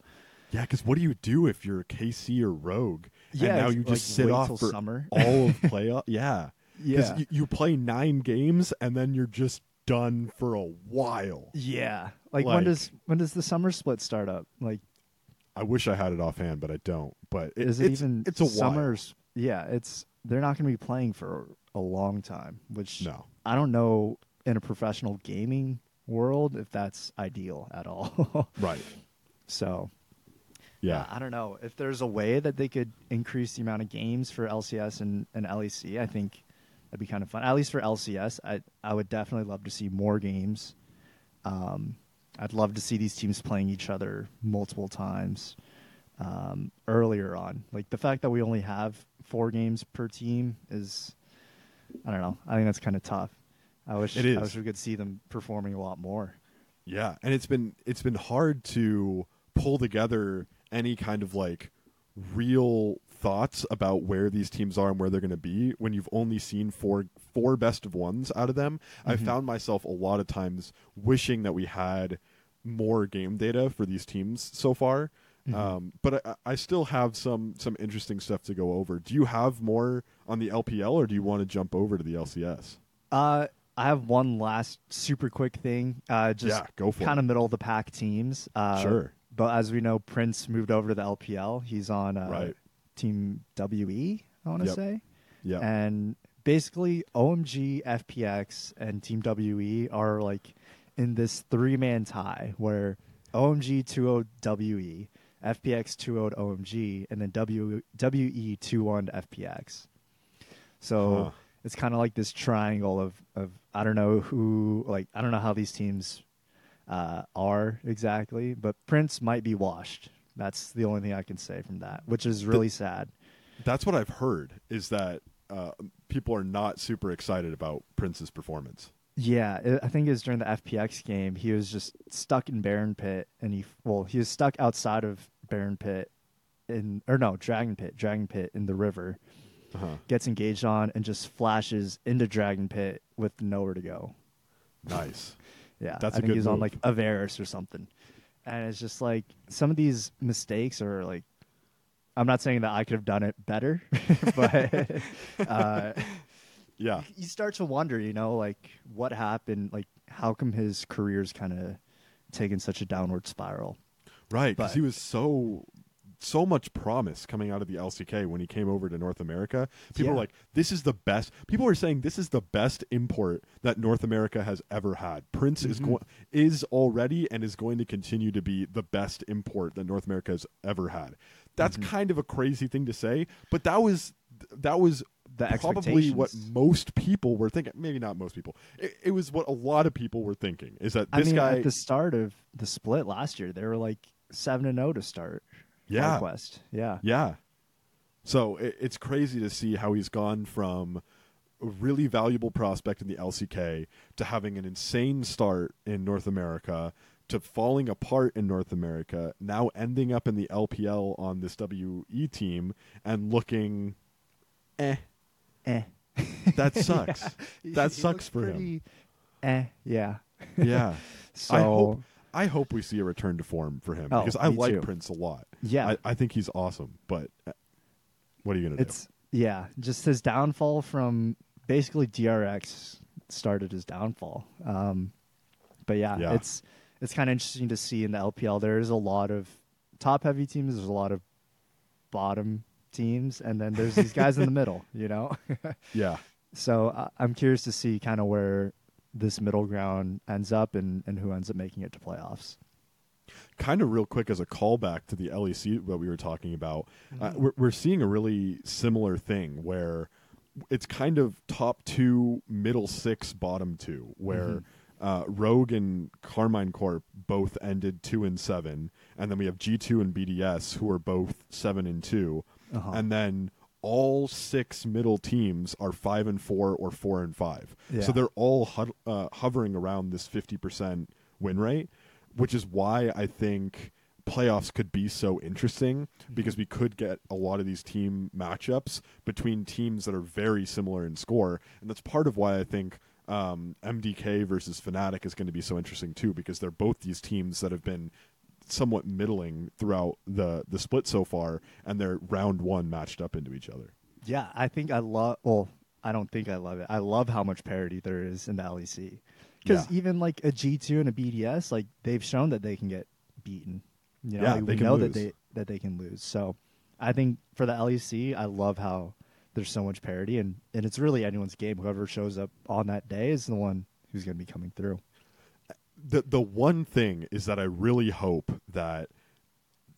yeah. Because what do you do if you're a KC or Rogue? Yeah, and now you like, just sit off for summer. [LAUGHS] all of [LAUGHS] playoff. Yeah, Yeah. you, you play nine games and then you're just done for a while. yeah, like, Like- when does when does the summer split start up? Like I wish I had it offhand, but I don't. But it, is it it's, even it's a while. Yeah, it's they're not going to be playing for a long time, which No. I don't know in a professional gaming world if that's ideal at all. [LAUGHS] Right. so Yeah. I don't know if there's a way that they could increase the amount of games for LCS and, and LEC. I think that'd be kind of fun. At least for LCS, I I would definitely love to see more games. Um, I'd love to see these teams playing each other multiple times um, earlier on. Like the fact that we only have four games per team is, I don't know. I think that's kind of tough. I wish It is. I wish we could see them performing a lot more. Yeah, and it's been it's been hard to pull together any kind of like real thoughts about where these teams are and where they're going to be when you've only seen four four best of ones out of them. I Mhm. found myself a lot of times wishing that we had more game data for these teams so far. Mhm. Um, but I, I still have some some interesting stuff to go over. Do you have more on the LPL, or do you want to jump over to the LCS? Uh, I have one last super quick thing. Uh, just yeah, go for kind of middle of the pack teams. Uh, Sure. But as we know, Prince moved over to the LPL. He's on uh, Right. Team WE, I want to Yep. say. Yeah, And basically, OMG, FPX, and Team WE are like in this three man tie where OMG 2 WE FPX 2 0 OMG, and then W WE 2 1 to FPX. So Huh. it's kind of like this triangle of, of I don't know who like I don't know how these teams uh, are exactly, but Prince might be washed. That's the only thing I can say from that, which is really sad. That's what I've heard is that uh, people are not super excited about Prince's performance. Yeah, it, I think it was during the FPX game. He was just stuck in Baron Pit, and he well, he was stuck outside of Baron Pit, in or no Dragon Pit, Dragon Pit in the river. Uh-huh. Gets engaged on and just flashes into Dragon Pit with nowhere to go. Nice. Yeah, That's I a think he's on like a Varus or something, and it's just like some of these mistakes are like. I'm not saying that I could have done it better, [LAUGHS] but uh, Yeah. you start to wonder, you know, like what happened, like how come his career's kind of taken such a downward spiral? Right, because he was so so much promise coming out of the LCK when he came over to North America. People Yeah. were like, "This is the best." People were saying this is the best import that North America has ever had. Prince is Mhm. going is already and is going to continue to be the best import that North America has ever had. That's Mhm. kind of a crazy thing to say, but that was that was The probably what most people were thinking. Maybe not most people. It, it was what a lot of people were thinking. Is that I this mean, guy? at the start of the split last year, they were like seven and zero to start. Yeah. Quest. Yeah. Yeah. So it, it's crazy to see how he's gone from a really valuable prospect in the LCK to having an insane start in North America to falling apart in North America, now ending up in the LPL on this WE team and looking eh. Eh. That [LAUGHS] sucks. That He sucks for him. Eh. Yeah. Yeah. [LAUGHS] So I hope I hope we see a return to form for him Oh, because I like too. Prince a lot. yeah, I, I think he's awesome, but uh, what are you gonna do? it's yeah, just his downfall from basically DRX started his downfall. Um, but yeah, Yeah. it's it's kind of interesting to see in the LPL. There is a lot of top heavy teams. There's a lot of bottom teams, and then there's these guys in the [LAUGHS] middle. You know. [LAUGHS] Yeah. so uh, I'm curious to see kind of where this middle ground ends up and and who ends up making it to playoffs. kind of real quick as a callback to the LEC that we were talking about, uh, we're, we're seeing a really similar thing where it's kind of top two, middle six, bottom two, where Mhm. uh, Rogue and Karmine Corp both ended two and seven, and then we have G two and BDS who are both seven and 2 Uh-huh. and then all six middle teams are five and four or four and five. Yeah. So they're all hu- uh, hovering around this fifty percent win rate, which is why I think playoffs could be so interesting because we could get a lot of these team matchups between teams that are very similar in score, and that's part of why I think um, MDK versus Fnatic is going to be so interesting too because they're both these teams that have been somewhat middling throughout the the split so far, and they're round one matched up into each other. Yeah, I think I love. Well, I don't think I love it. I love how much parity there is in the LEC. Because Yeah. even like a G two and a BDS, like they've shown that they can get beaten. You know, Yeah, like, they we can know lose. that they that they can lose. So, I think for the LEC, I love how there's so much parity, and and it's really anyone's game. Whoever shows up on that day is the one who's going to be coming through. The the one thing is that I really hope that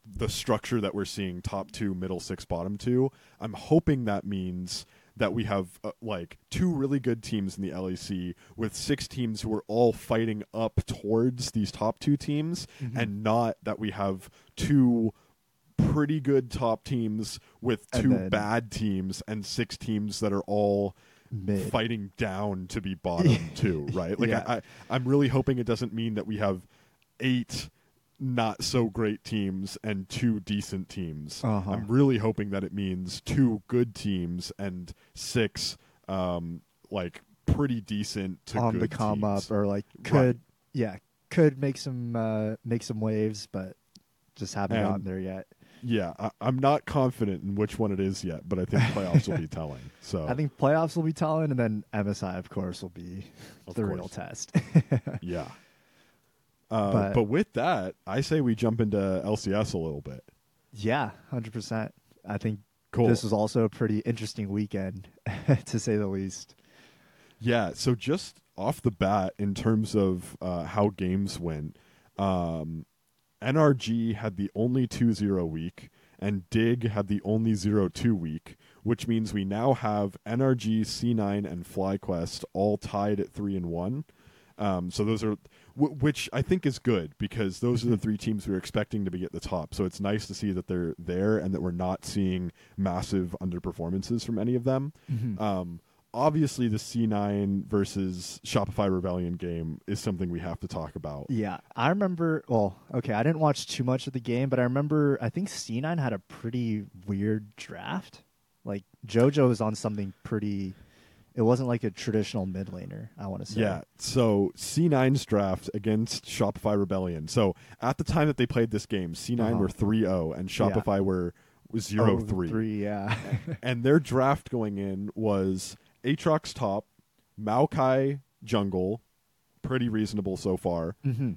the structure that we're seeing top two, middle six, bottom two, I'm hoping that means that we have uh, like two really good teams in the LEC with six teams who are all fighting up towards these top two teams, Mhm. and not that we have two pretty good top teams with two then- bad teams and six teams that are all Mid. fighting down to be bottom [LAUGHS] two, right? Like Yeah. I, I, I'm really hoping it doesn't mean that we have eight not so great teams and two decent teams. Uh-huh. I'm really hoping that it means two good teams and six um like pretty decent to on good the come teams. up or like Right. could yeah could make some uh, make some waves, but just haven't And- gotten there yet. Yeah, I, I'm not confident in which one it is yet, but I think playoffs will be [LAUGHS] telling. So I think playoffs will be telling, and then MSI, of course, will be Of the course. real test. [LAUGHS] yeah. Uh, But- but with that, I say we jump into LCS a little bit. yeah, hundred percent. I think Cool. this was also a pretty interesting weekend, [LAUGHS] to say the least. Yeah, so just off the bat, in terms of uh, how games went, um, NRG had the only 2-0 week, and Dig had the only 0-2 week, which means we now have NRG, C9, and FlyQuest all tied at three and one. Um, so those are, w- which I think is good because those are the three teams we are expecting to be at the top. So it's nice to see that they're there and that we're not seeing massive underperformances from any of them. Um, obviously, the C9 versus Shopify Rebellion game is something we have to talk about. Yeah, I remember. Well, okay, I didn't watch too much of the game, but I remember. I think C9 had a pretty weird draft. Like JoJo was on something pretty. It wasn't like a traditional mid laner. I want to say. Yeah. So C9's draft against Shopify Rebellion. So at the time that they played this game, C9 Uh-huh. were 3-0 and Shopify were was 0 Oh, 3. Three, yeah. [LAUGHS] And their draft going in was Aatrox top, Maokai jungle, pretty reasonable so far. mm-hmm.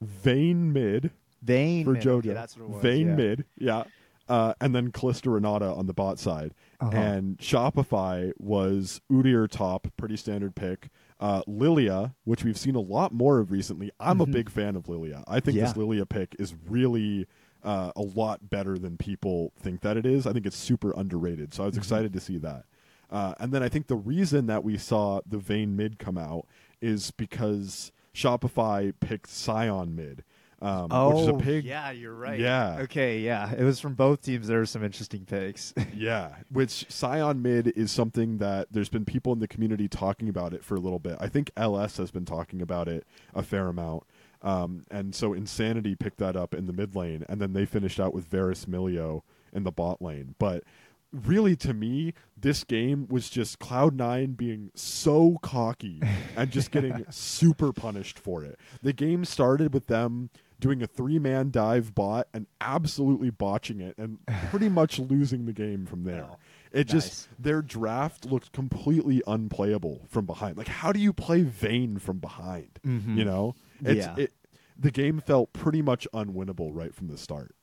Vayne mid Vayne for mid. JoJo. Okay, that's what it was. Vayne yeah. mid, yeah. Uh, and then Kalista Renata on the bot side. Uh-huh. And Shopify was Udyr top, pretty standard pick. Uh, Lilia, which we've seen a lot more of recently. I'm a Mhm. big fan of Lilia. I think this Lilia pick is really uh, a lot better than people think that it is. I think it's super underrated. So I was Mhm. excited to see that. Uh, and then I think the reason that we saw the Vayne mid come out is because Shopify picked Sion mid, um, Oh, which is a pig. yeah, you're right. Yeah. Okay, yeah. It was from both teams. There were some interesting picks. [LAUGHS] Yeah, which Sion mid is something that there's been people in the community talking about it for a little bit. I think LS has been talking about it a fair amount. Um, and so Insanity picked that up in the mid lane, and then they finished out with Varus Milio in the bot lane. But really, to me, this game was just Cloud9 being so cocky [LAUGHS] and just getting super punished for it. The game started with them doing a three man dive bot and absolutely botching it and [LAUGHS] pretty much losing the game from there. Oh, It nice. just their draft looked completely unplayable from behind. Like how do you play Vayne from behind? Mhm. You know? It's Yeah. it the game felt pretty much unwinnable right from the start.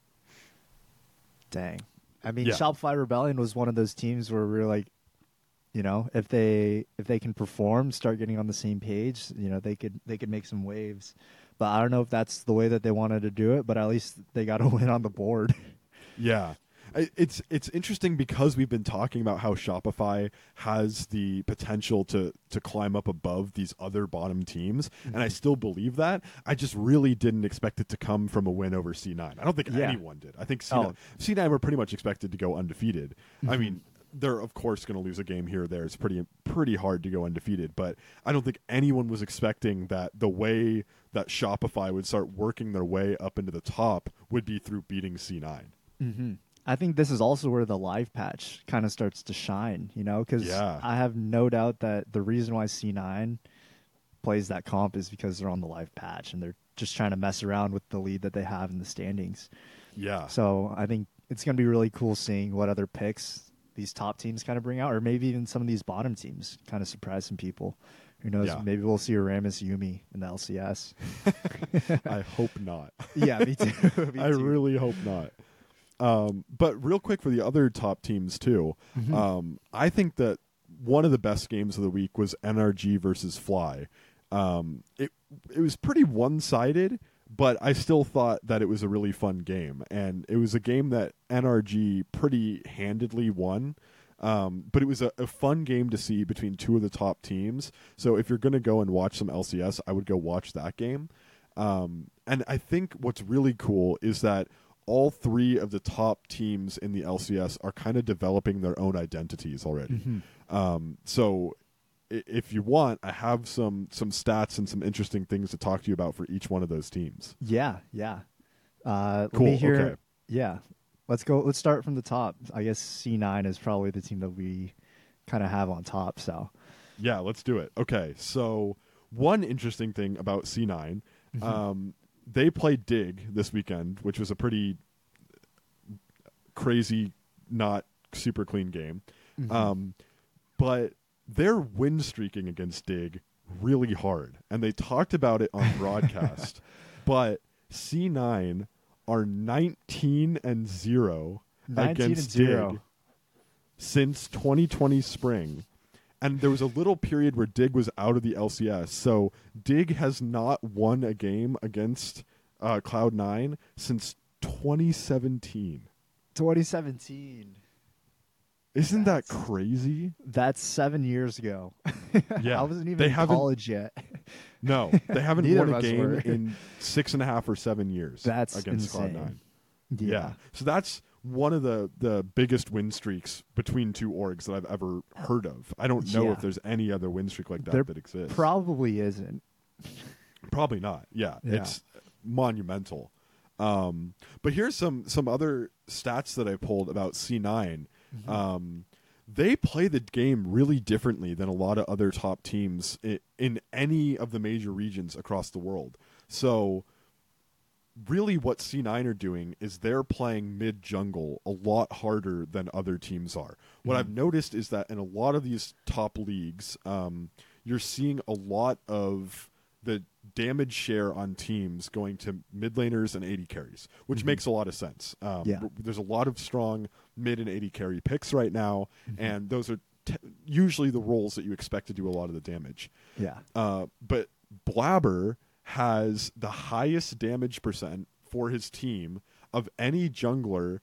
Dang. I mean, Yeah. Shopify Rebellion was one of those teams where we are like, you know, if they if they can perform, start getting on the same page, you know, they could they could make some waves. But I don't know if that's the way that they wanted to do it. But at least they got a [LAUGHS] win on the board. Yeah. I- It's it's interesting because we've been talking about how Shopify has the potential to to climb up above these other bottom teams, and I still believe that. I just really didn't expect it to come from a win over C9. I don't think Yeah. anyone did. I think C9, Oh. C9 were pretty much expected to go undefeated. I Mhm. mean, they're of course going to lose a game here or there. It's pretty pretty hard to go undefeated, but I don't think anyone was expecting that the way that Shopify would start working their way up into the top would be through beating C9. Mm-hmm. I think this is also where the live patch kind of starts to shine, you know, because Yeah. I have no doubt that the reason why C9 plays that comp is because they're on the live patch and they're just trying to mess around with the lead that they have in the standings. Yeah. So I think it's going to be really cool seeing what other picks these top teams kind of bring out, or maybe even some of these bottom teams kind of surprise some people. Who knows? Yeah. Maybe we'll see a Rammus Yuumi in the LCS. [LAUGHS] I hope not. [LAUGHS] yeah, me too. [LAUGHS] Me I really hope not. Um, but real quick for the other top teams too, Mhm. um, I think that one of the best games of the week was NRG versus Fly. Um, it it was pretty one sided, but I still thought that it was a really fun game, and it was a game that NRG pretty handedly won. Um, but it was a, a fun game to see between two of the top teams. So if you're going to go and watch some LCS, I would go watch that game. Um, and I think what's really cool is that all three of the top teams in the LCS are kind of developing their own identities already. Mhm. Um, so if you want, I have some some stats and some interesting things to talk to you about for each one of those teams. Yeah, yeah. Uh, Cool, Let me hear. okay. Yeah, let's go. Let's start from the top. I guess C nine is probably the team that we kind of have on top. So Yeah, let's do it. Okay, so one interesting thing about C9, Mhm. um, they played Dig this weekend, which was a pretty crazy, not super clean game. Mhm. Um, but they're win streaking against Dig really hard, and they talked about it on [LAUGHS] broadcast. but C9 are 19 and zero 19 and against zero. Dig since 2020 spring. And there was a little period where Dig was out of the LCS. So Dig has not won a game against uh, Cloud Nine since 2017. 2017. Isn't that crazy? That's seven years ago. [LAUGHS] Yeah, I wasn't even they in college yet. [LAUGHS] No, they haven't [LAUGHS] won a game were. in six and a half or seven years. That's against Cloud insane. Nine. Yeah. So that's one of the the biggest win streaks between two orgs that I've ever heard of. I don't know Yeah. if there's any other win streak like that There that exists. Probably isn't. Probably not. Yeah, Yeah. it's monumental. Um, but here's some some other stats that I pulled about C9. Mm-hmm. Um, they play the game really differently than a lot of other top teams in, in any of the major regions across the world. So, really, what C9 are doing is they're playing mid jungle a lot harder than other teams are. What Mm-hmm. I've noticed is that in a lot of these top leagues, um, you're seeing a lot of the damage share on teams going to mid laners and AD carries, which makes a lot of sense. Um, Mm-hmm. Yeah. There's a lot of strong mid and AD carry picks right now, Mm-hmm. and those are t- usually the roles that you expect to do a lot of the damage. Yeah. Uh, but Blabber has the highest damage percent for his team of any jungler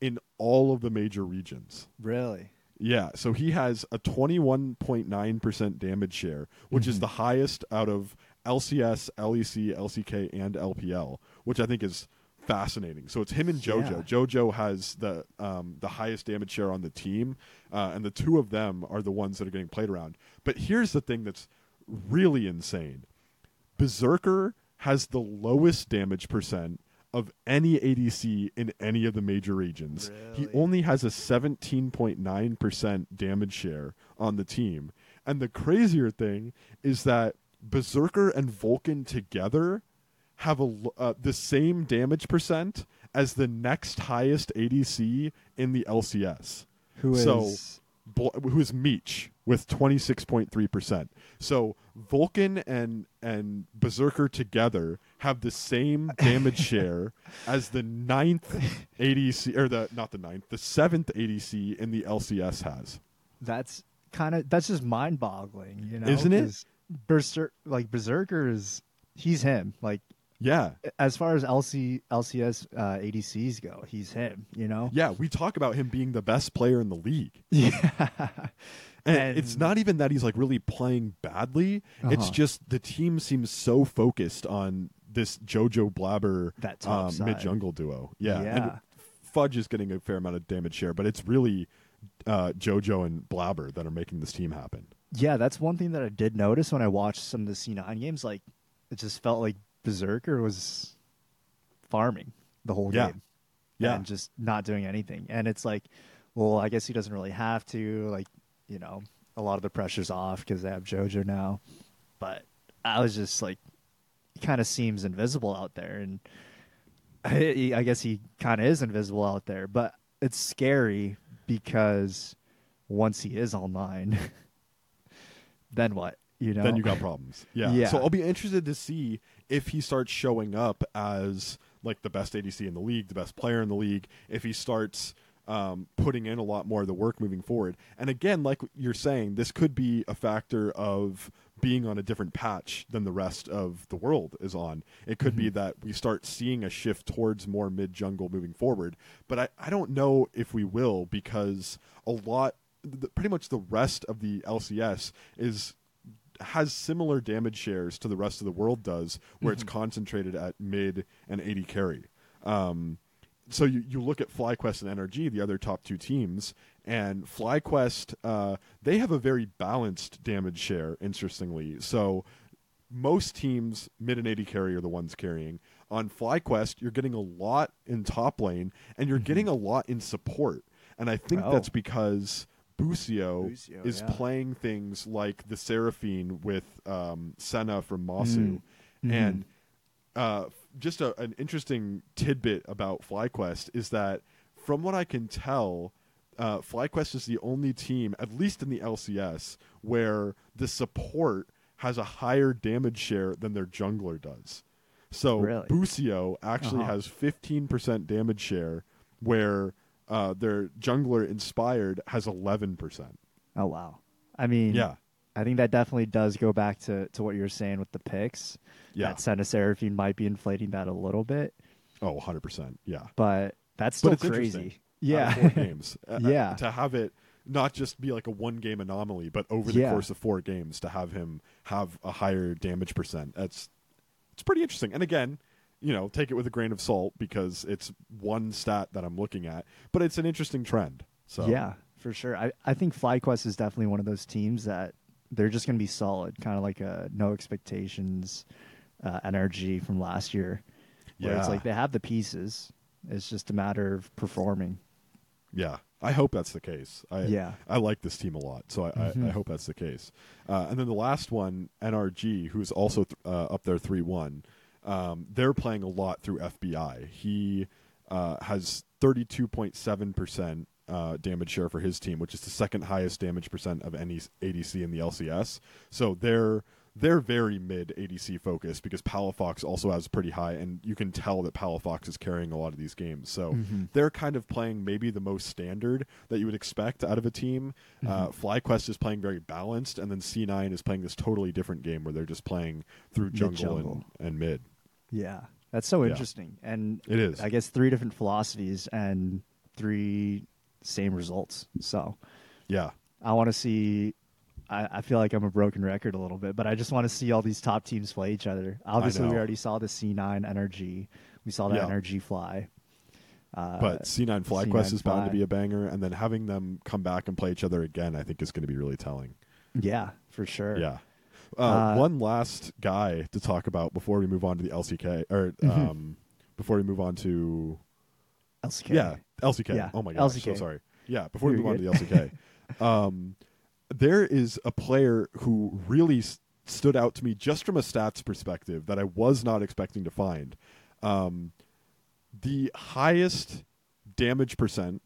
in all of the major regions. Really? Yeah, so he has a 21.9% damage share, which is Mhm. the highest out of LCS, LEC, LCK, and LPL, which I think is fascinating. So it's him and JoJo. Yeah. JoJo has the um, the highest damage share on the team, uh, and the two of them are the ones that are getting played around. But here's the thing that's really insane: Berserker has the lowest damage percent of any ADC in any of the major regions. He only has a 17.9% damage share on the team. And the crazier thing is that Berserker and Vulcan together have a uh, the same damage percent as the next highest ADC in the LCS. Who is? So- who is Meech with 26.3%. So Vulcan and and Berserker together have the same damage [LAUGHS] share as the ninth ADC or the not the ninth, the seventh ADC in the LCS has. that's kind of that's just mind-boggling, you know? Isn't it? Berser- like Berserker is he's him. Like Yeah. as far as LC LCS uh, ADCs go, he's him. You know? Yeah, we talk about him being the best player in the league. [LAUGHS] Yeah. And, And- it's not even that he's like really playing badly. It's Uh-huh. just the team seems so focused on this JoJo Blabber That um, mid jungle duo. Yeah. Yeah. And Fudge is getting a fair amount of damage share, but it's really uh, JoJo and Blabber that are making this team happen. Yeah, that's one thing that I did notice when I watched some of the C9 games. Like, it just felt like Berserker was farming the whole Yeah. game. Yeah. And just not doing anything. And it's like, well, I guess he doesn't really have to. Like, you know, a lot of the pressure's off because they have JoJo now. But I was just like, he kind of seems invisible out there. And [LAUGHS] I, I guess he kind of is invisible out there. But it's scary because once he is online, [LAUGHS] then what? You know? Then you got problems. Yeah. [LAUGHS] Yeah. So I'll be interested to see if he starts showing up as like the best ADC in the league, the best player in the league, if he starts um, putting in a lot more of the work moving forward. And again, like you're saying, this could be a factor of being on a different patch than the rest of the world is on. It could be that we start seeing a shift towards more mid jungle moving forward. But I, I don't know if we will because a lot, the, pretty much the rest of the LCS is has similar damage shares to the rest of the world does, where it's concentrated at mid and AD carry. Um, so you, you look at FlyQuest and NRG, the other top two teams, and FlyQuest, uh, they have a very balanced damage share, interestingly. So most teams, mid and AD carry are the ones carrying. On FlyQuest, you're getting a lot in top lane, and you're getting a lot in support. And I think Oh. that's because Busio, Busio, is yeah. playing things like the Seraphine with um, Senna from Massu. Mm. Mhm. And uh, just a, an interesting tidbit about FlyQuest is that, from what I can tell, uh, FlyQuest is the only team, at least in the LCS, where the support has a higher damage share than their jungler does. So Really? Busio actually Uh-huh. has 15% damage share, where uh, their jungler Inspired has 11%. Oh wow. I mean, Yeah. I think that definitely does go back to, to what you were saying with the picks. Yeah. That Senna Seraphine might be inflating that a little bit, Oh, 100 percent. Yeah. but that's still But crazy. Yeah. four games. [LAUGHS] Uh, Yeah. To have it not just be like a one game anomaly, but over the Yeah. course of four games to have him have a higher damage percent. That's it's pretty interesting. And again, you know, take it with a grain of salt because it's one stat that I'm looking at, but it's an interesting trend. So Yeah, for sure. I, I think FlyQuest is definitely one of those teams that they're just going to be solid, kind of like a no expectations uh, NRG from last year. Where it's like they have the pieces. It's just a matter of performing. Yeah, I hope that's the case. I, Yeah. I like this team a lot, so I, I, I Mhm. hope that's the case. Uh, and then the last one, NRG, who's also th- uh, up there three one. Um, they're playing a lot through FBI. He uh, has thirty two point seven percent. Uh, damage share for his team, which is the second highest damage percent of any ADC in the LCS. So they're they're very mid ADC focused because Palafox also has pretty high, and you can tell that Palafox is carrying a lot of these games. So Mhm. they're kind of playing maybe the most standard that you would expect out of a team. Uh, FlyQuest is playing very balanced, and then C9 is playing this totally different game where they're just playing through jungle, Mid-jungle. and, and mid. Yeah. That's so Yeah. interesting. And It is. I guess three different philosophies and three same results. So Yeah. I want to see. I, I feel like I'm a broken record a little bit, but I just want to see all these top teams play each other. Obviously, we already saw the C9 NRG. We saw the Yeah. NRG fly. Uh, But C9 FlyQuest C9 is bound to be a banger, and then having them come back and play each other again, I think is going to be really telling. yeah, for sure. Yeah. Uh, Uh, one last guy to talk about before we move on to the LCK, or Mhm. um, before we move on to LCK. Yeah, LCK. Yeah, Oh my gosh, so LCK. sorry. Yeah, before we You're move on to the LCK, [LAUGHS] um, there is a player who really s- stood out to me just from a stats perspective that I was not expecting to find. Um, the highest damage percent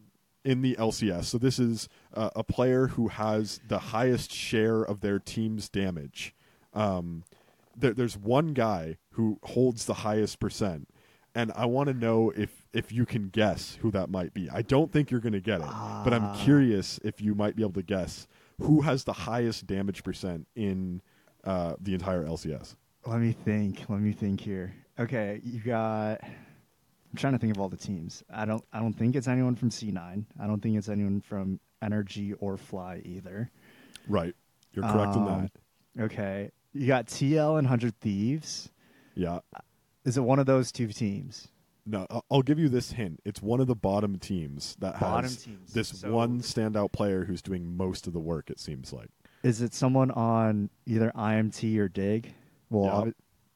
in the LCS. So this is uh, a player who has the highest share of their team's damage. Um, there, there's one guy who holds the highest percent, and I want to know if if you can guess who that might be. I don't think you're going to get it, but I'm Ah. curious if you might be able to guess who has the highest damage percent in uh, the entire LCS. Let me think. Let me think here. Okay, you got. I'm trying to think of all the teams. I don't. I don't think it's anyone from C9. I don't think it's anyone from NRG or Fly either. Right, you're correct in Um, that. Okay, you got TL and Hundred Thieves. Yeah. Is it one of those two teams? No, I'll give you this hint. It's one of the bottom teams that Bottom has teams. this So- one standout player who's doing most of the work. It seems like. Is it someone on either IMT or Dig? Well, Yeah.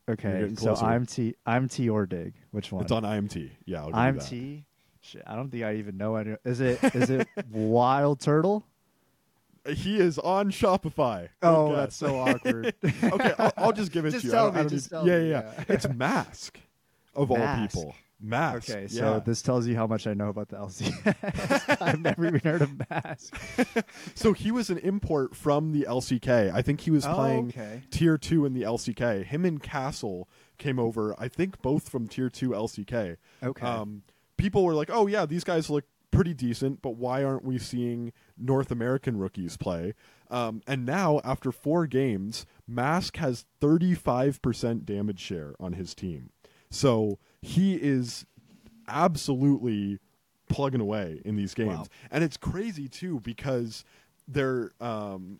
Okay. So closer. IMT, IMT or Dig? Which one? It's on IMT. Yeah, I'll give you that. Shit, I don't think I even know any. Is it? Is it WildTurtle? He is on Shopify. Oh, that's so awkward. [LAUGHS] okay, I'll, I'll just give it [LAUGHS] Just to you. tell me, just tell yeah, me, yeah, yeah. yeah. It's Mask of all people. Mask. Okay, so yeah. this tells you how much I know about the LCS. [LAUGHS] I've never even heard of Mask. [LAUGHS] So he was an import from the LCK. I think he was Oh, playing okay. tier two in the LCK. Him and Castle came over. I think both from tier two LCK. Okay. Um, people were like, "Oh yeah, these guys look pretty decent, but why aren't we seeing North American rookies play?" Um, and now, after four games, Mask has thirty-five percent damage share on his team. So he is absolutely plugging away in these games, Wow. and it's crazy too because they're um,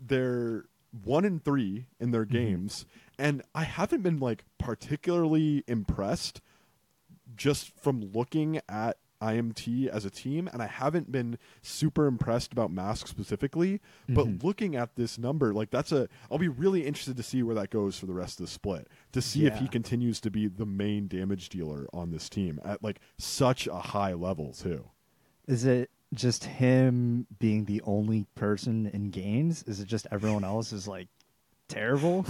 they're one in three in their games, and I haven't been like particularly impressed just from looking at IMT as a team, and I haven't been super impressed about Mask specifically. But mm-hmm. looking at this number, like that's a, I'll be really interested to see where that goes for the rest of the split to see if he continues to be the main damage dealer on this team at like such a high level too. Is it just him being the only person in games? Is it just everyone [LAUGHS] else is like terrible?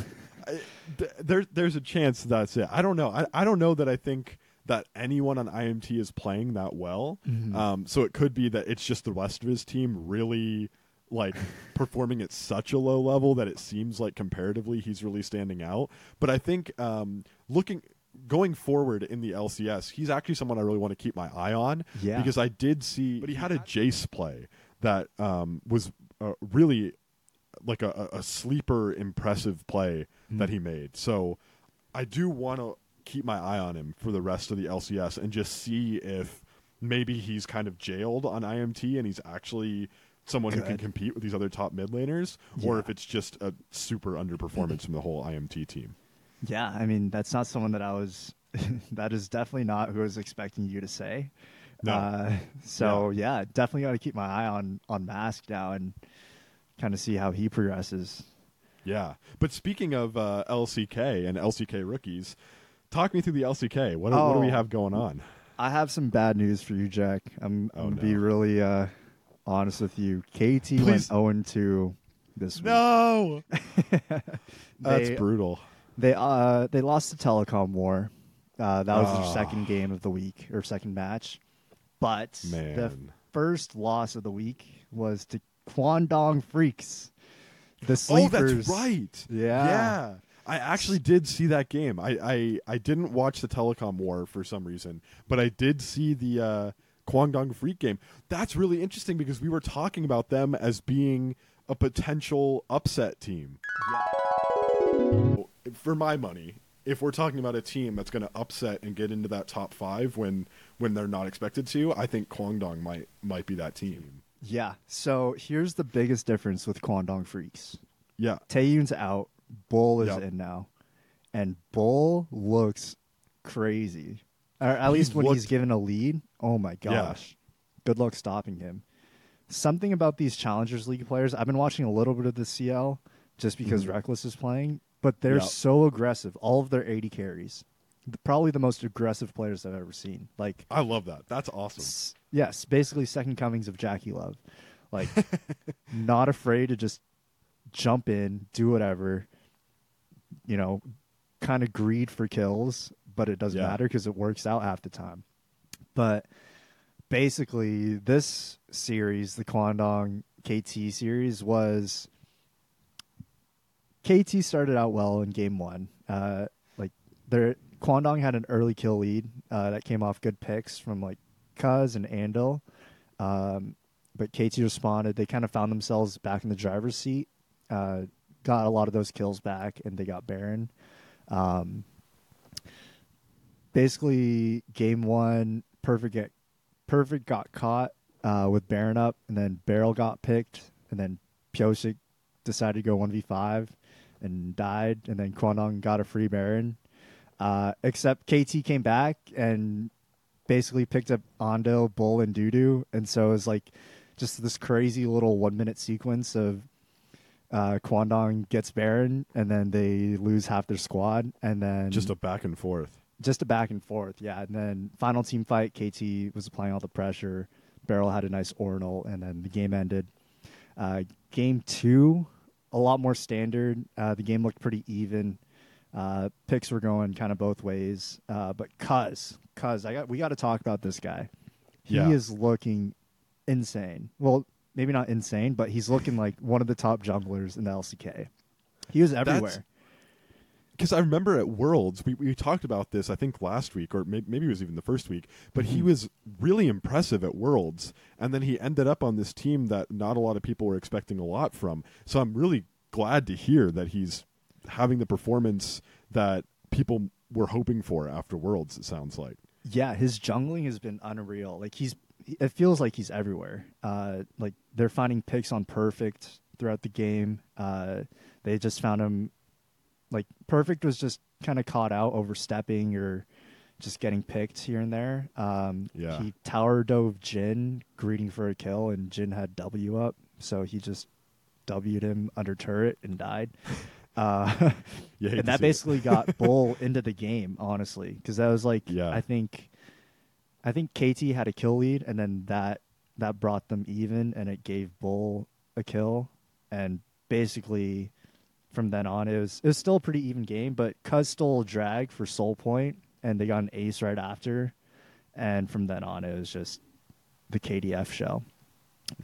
I, th- there, there's a chance that's it. I don't know. I, I don't know that I think that anyone on IMT is playing that well. Mhm. Um, so it could be that it's just the rest of his team really like [LAUGHS] performing at such a low level that it seems like comparatively he's really standing out. But I think um, looking going forward in the LCS, he's actually someone I really want to keep my eye on. Yeah. Because I did see, but he had a Jace play that um, was uh, really like a, a sleeper impressive play Hmm. that he made. So I do want to keep my eye on him for the rest of the LCS and just see if maybe he's kind of jailed on IMT and he's actually someone who can compete with these other top mid laners, or if it's just a super underperformance from the whole IMT team. Yeah, I mean that's not someone that I was. [LAUGHS] that is definitely not who I was expecting you to say. No. Uh, so yeah. definitely got to keep my eye on on Mask now and kind of see how he progresses. Yeah. But speaking of uh, LCK and LCK rookies, talk me through the LCK. What, what do we Oh. have going on? I have some bad news for you, Jack. I'm, Oh, I'm gonna no. be really uh, honest with you. KT went Please. 0 2 this week. No. [LAUGHS] That's brutal. They uh they lost the telecom war. Uh, that was Ah. their second game of the week or second match. But the first loss of the week was to Kwangdong Freecs. The sleepers. Oh, that's right. Yeah. Yeah. I actually did see that game. I, I, I didn't watch the telecom war for some reason, but I did see the uh, Kwangdong Freak game. That's really interesting because we were talking about them as being a potential upset team. For my money, if we're talking about a team that's going to upset and get into that top five when when they're not expected to, I think Kwangdong might might be that team. Yeah. So here's the biggest difference with Kwangdong Freecs. Yeah. Taeyoon's out. Bull is Yep. in now, and Bull looks crazy. Or at least when he's given a lead. Oh my Yeah. gosh! Good luck stopping him. Something about these Challengers League players. I've been watching a little bit of the CL just because Mhm. Reckless is playing, but they're Yep. so aggressive. All of their AD carries, probably the most aggressive players I've ever seen. Like I love that. That's awesome. S- yes, basically second comings of JackeyLove. Like [LAUGHS] not afraid to just jump in, do whatever. You know, kind of greed for kills, but it doesn't Yeah. matter because it works out half the time. But basically, this series, the Kwangdong KT series, was KT started out well in game one. Uh, like their Kwangdong had an early kill lead uh, that came off good picks from like Cuzz and Andil. Um, but KT responded. They kind of found themselves back in the driver's seat. Uh, got a lot of those kills back, and they got Baron. Um, basically, game one, perfect get, perfect got caught uh, with Baron up, and then Beryl got picked, and then Pyosik decided to go one v five and died, and then Kwangdong got a free Baron. Uh, except KT came back and basically picked up Ando, Bull, and Dudu, and so it was like just this crazy little one minute sequence of uh, Kwangdong gets Baron, and then they lose half their squad, and then Just a back and forth. just a back and forth, yeah. And then final team fight, KT was applying all the pressure. Beryl had a nice Ornal, and then the game ended. Uh, game two, a lot more standard. Uh, the game looked pretty even. Uh, picks were going kind of both ways. Uh, but Cuzz, Cuzz, I got we got to talk about this guy. He Yeah. is looking insane. Well, maybe not insane, but he's looking like one of the top junglers in the LCK. He was everywhere. Because I remember at Worlds, we, we talked about this, I think last week, or may, maybe it was even the first week, but he Mhm. was really impressive at Worlds. And then he ended up on this team that not a lot of people were expecting a lot from. So I'm really glad to hear that he's having the performance that people were hoping for after Worlds, it sounds like. Yeah, his jungling has been unreal. Like he's, it feels like he's everywhere. Uh, like they're finding picks on perfect throughout the game. Uh, they just found him. Like perfect was just kind of caught out overstepping or just getting picked here and there. Um, Yeah. He tower dove Jhin, greeting for a kill, and Jhin had W up, so he just W'd him under turret and died. Uh, [LAUGHS] to and that basically got Bull into the game, honestly, because that was like, Yeah. I think, I think KT had a kill lead, and then that that brought them even, and it gave Bull a kill, and basically, from then on, it was it was still a pretty even game, but Cuzz stole drag for Soul Point, and they got an ace right after, and from then on, it was just the KDF show.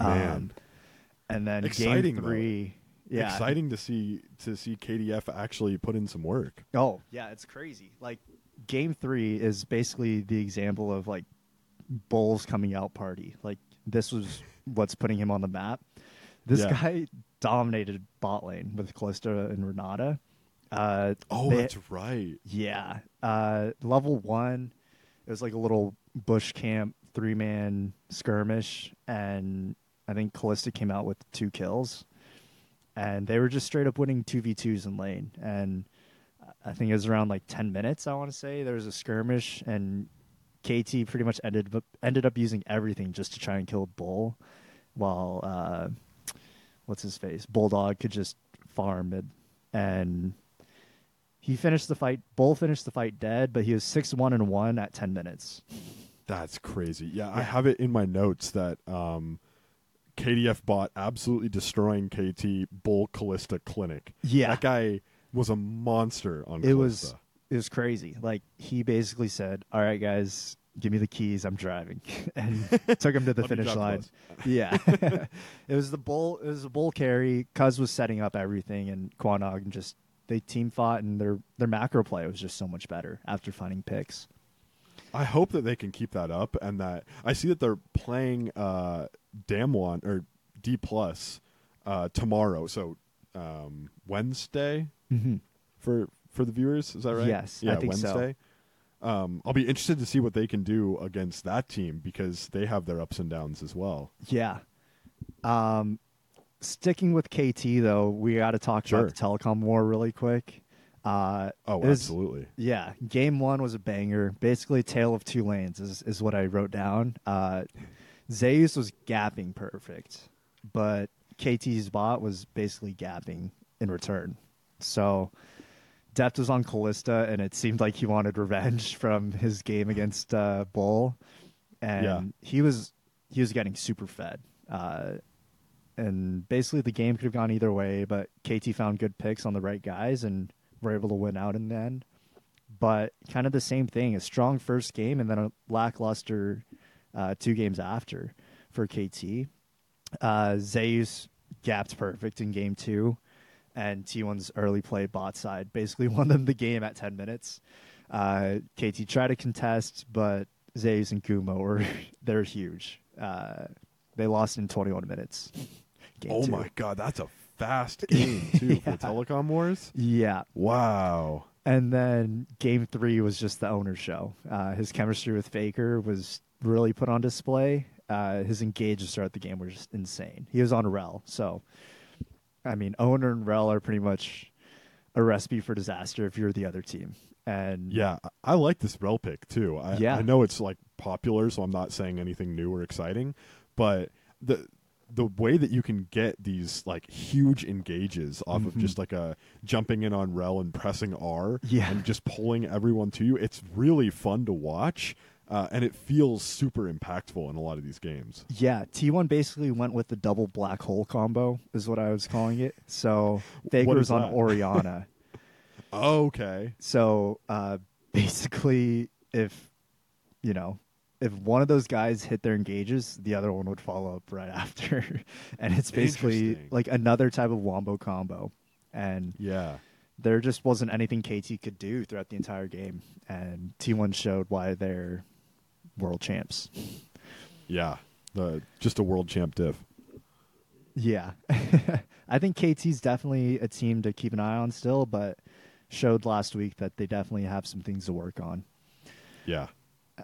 Um, and then Exciting, game though. three, yeah, Exciting to see to see KDF actually put in some work. Oh, yeah, it's crazy. Like game 3 is basically the example of like Bulls coming out party. Like this was what's putting him on the map. This Yeah. guy dominated bot lane with Kalista and Renata. Uh, Oh, they- that's right. yeah. Uh, level one, it was like a little bush camp three man skirmish, and I think Kalista came out with two kills, and they were just straight up winning two v twos in lane, and I think it was around like ten minutes. I want to say there was a skirmish, and KT pretty much ended up ended up using everything just to try and kill Bull, while uh, what's his face Bulldog could just farm it, and he finished the fight. Bull finished the fight dead, but he was six one and one at ten minutes. That's crazy. Yeah, I have it in my notes that um, KDF bot absolutely destroying KT Bull Kalista Clinic. Yeah. that guy was a monster on. It was it was crazy. Like he basically said, "All right, guys, give me the keys. I'm driving," [LAUGHS] and took him to the finish line. [LAUGHS] Yeah, [LAUGHS] it was the bull. It was the bull carry. Cuzz was setting up everything, and Quanog and just they team fought, and their their macro play was just so much better after finding picks. I hope that they can keep that up, and that I see that they're playing uh, Damwon or D plus uh, tomorrow. So um, Wednesday Mm-hmm. for for the viewers. Is that right? Yes, I yeah, think so. Wednesday. Um, I'll be interested to see what they can do against that team because they have their ups and downs as well. Yeah. Um, sticking with KT though, we got to talk Sure. about the telecom war really quick. Uh, Oh, was- absolutely. Yeah, game one was a banger. Basically, tale of two lanes is, is what I wrote down. Uh, Zeus was gapping perfect, but KT's bot was basically gapping in return. So, Deft was on Kalista, and it seemed like he wanted revenge [LAUGHS] from his game against uh, Bull, and Yeah. he was he was getting super fed. Uh, and basically, the game could have gone either way, but KT found good picks on the right guys and were able to win out in the end. But kind of the same thing, a strong first game and then a lackluster uh, two games after for KT. Uh, Zeus gapped perfect in game two, and T1's early play bot side basically [LAUGHS] won them the game at 10 minutes. Uh, KT tried to contest, but Zeus and Kumo were [LAUGHS] they're huge. Uh, they lost in 21 minutes. [LAUGHS] Game Oh two. my god, that's a fast game too Yeah. for Telecom Wars. Yeah, Wow. And then game three was just the Oner show. Uh, his chemistry with Faker was really put on display. Uh, his engages throughout the game were just insane. He was on Rell, so I mean, Oner and Rell are pretty much a recipe for disaster if you're the other team. And Yeah, I- like this Rell pick too. I, Yeah. I know it's like popular, so I'm not saying anything new or exciting, but the the way that you can get these like huge engages off of Mhm. just like a jumping in on Rell and pressing R Yeah. and just pulling everyone to you, it's really fun to watch. Uh, and it feels super impactful in a lot of these games. yeah, T1 basically went with the double black hole combo, is what I was calling it. So Faker [LAUGHS] What was on? Orianna. [LAUGHS] Okay. So uh, basically, if you know, if one of those guys hit their engages, the other one would follow up right [LAUGHS] after, and it's basically like another type of wombo combo. And Yeah. there just wasn't anything KT could do throughout the entire game, and T1 showed why they're world champs. Yeah. The just a world champ diff. Yeah, [LAUGHS] I think KT's definitely a team to keep an eye on still, but showed last week that they definitely have some things to work on. Yeah.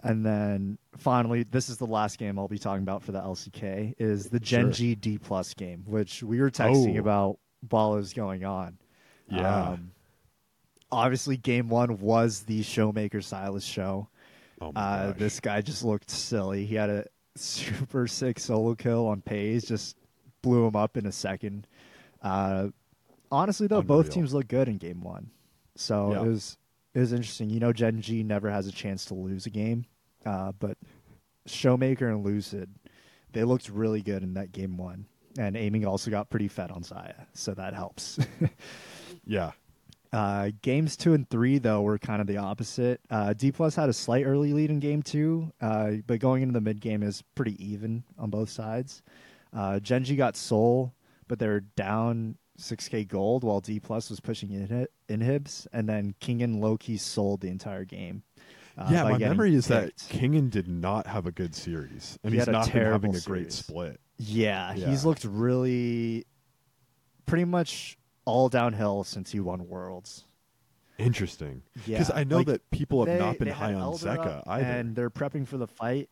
And then finally, this is the last game I'll be talking about for the LCK is the Gen Sure. G D plus game, which we were texting Oh. about while it was going on. Yeah. Um, obviously, game one was the Showmaker Sylas show. Oh Uh, this guy just looked silly. He had a super sick solo kill on Peyz, just blew him up in a second. Uh, honestly, though, both teams looked good in game one, so Yeah. it was it was interesting. You know, Gen G never has a chance to lose a game, uh, but Showmaker and Lucid, they looked really good in that game one. And aiming also got pretty fed on Xayah, so that helps. [LAUGHS] yeah. Uh, games two and three though were kind of the opposite. Uh, D plus had a slight early lead in game two, uh, but going into the mid game is pretty even on both sides. Uh, Gen G got Soul, but they were down 6k gold while D plus was pushing in- inhibs, and then Kingen Loki sold the entire game. uh, yeah, my memory is that picked. Kingen did not have a good series, and He he's not been having a great split. Yeah, Yeah. he's looked really pretty much all downhill since he won Worlds. Interesting. Yeah, Because I know like, that people have They- not been high on Zeka either. and they're prepping for the fight.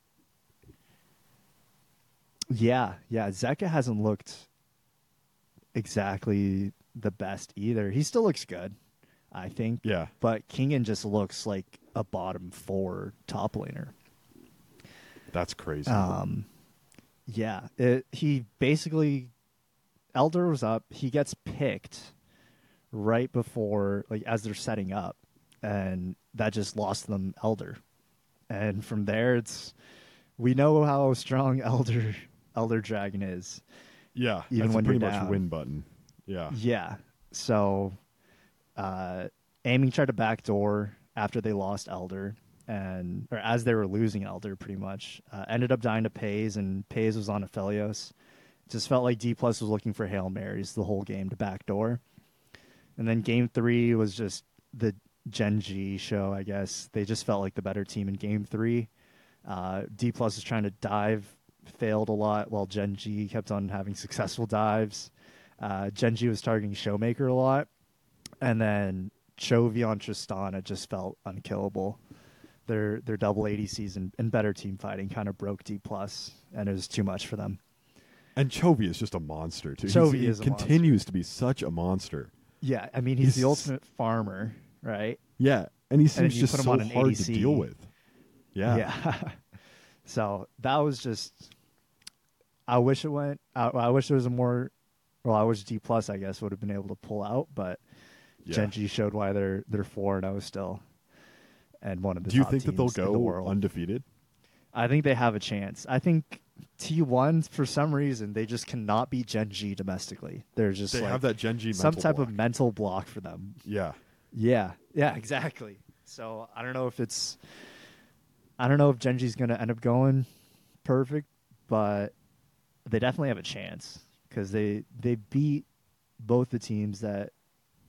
Yeah, yeah. Zeka hasn't looked exactly the best either. He still looks good, I think. yeah. But Kingen just looks like a bottom four top laner. That's crazy. Um, yeah, it, he basically Elder was up. He gets picked right before, like, as they're setting up, and that just lost them Elder. And from there, it's we know how strong [LAUGHS] Elder Elder Dragon is. yeah. even when pretty you're much down. win button. Yeah. Yeah. So, uh, Amy tried to backdoor after they lost Elder, and or as they were losing Elder, pretty much uh, ended up dying to Peyz, and Peyz was on Aphelios. Just felt like D plus was looking for hail marys the whole game to backdoor, and then game three was just the Gen G show. I guess they just felt like the better team in game three. Uh, D plus was trying to dive, failed a lot, while Gen G kept on having successful dives. Uh, Gen G was targeting Showmaker a lot, and then Chovy on Tristana just felt unkillable. Their their double ADCs and, and better team fighting kind of broke D plus, and it was too much for them. And Chovy is just a monster too. He's- Chovy he is a continues to be such a monster. Yeah, I mean he's, the He's- ultimate farmer, right? Yeah, and he seems you just put him so on an hard to ADC. deal with. Yeah. Yeah. [LAUGHS] so that was just. I wish it went. I, I wish there was a more. Well, I wish D plus I guess would have been able to pull out, but Yeah. Gen G showed why they're they're four and zero still, and one of the. Do you top think that they'll teams in the go world. undefeated? I think they have a chance. I think T one for some reason they just cannot beat G domestically. They're just They like have that Gen G some type block. of mental block for them. Yeah. Yeah, yeah, exactly. So I don't know if it's, I don't know if Gen G's going to end up going perfect, but they definitely have a chance because they they beat both the teams that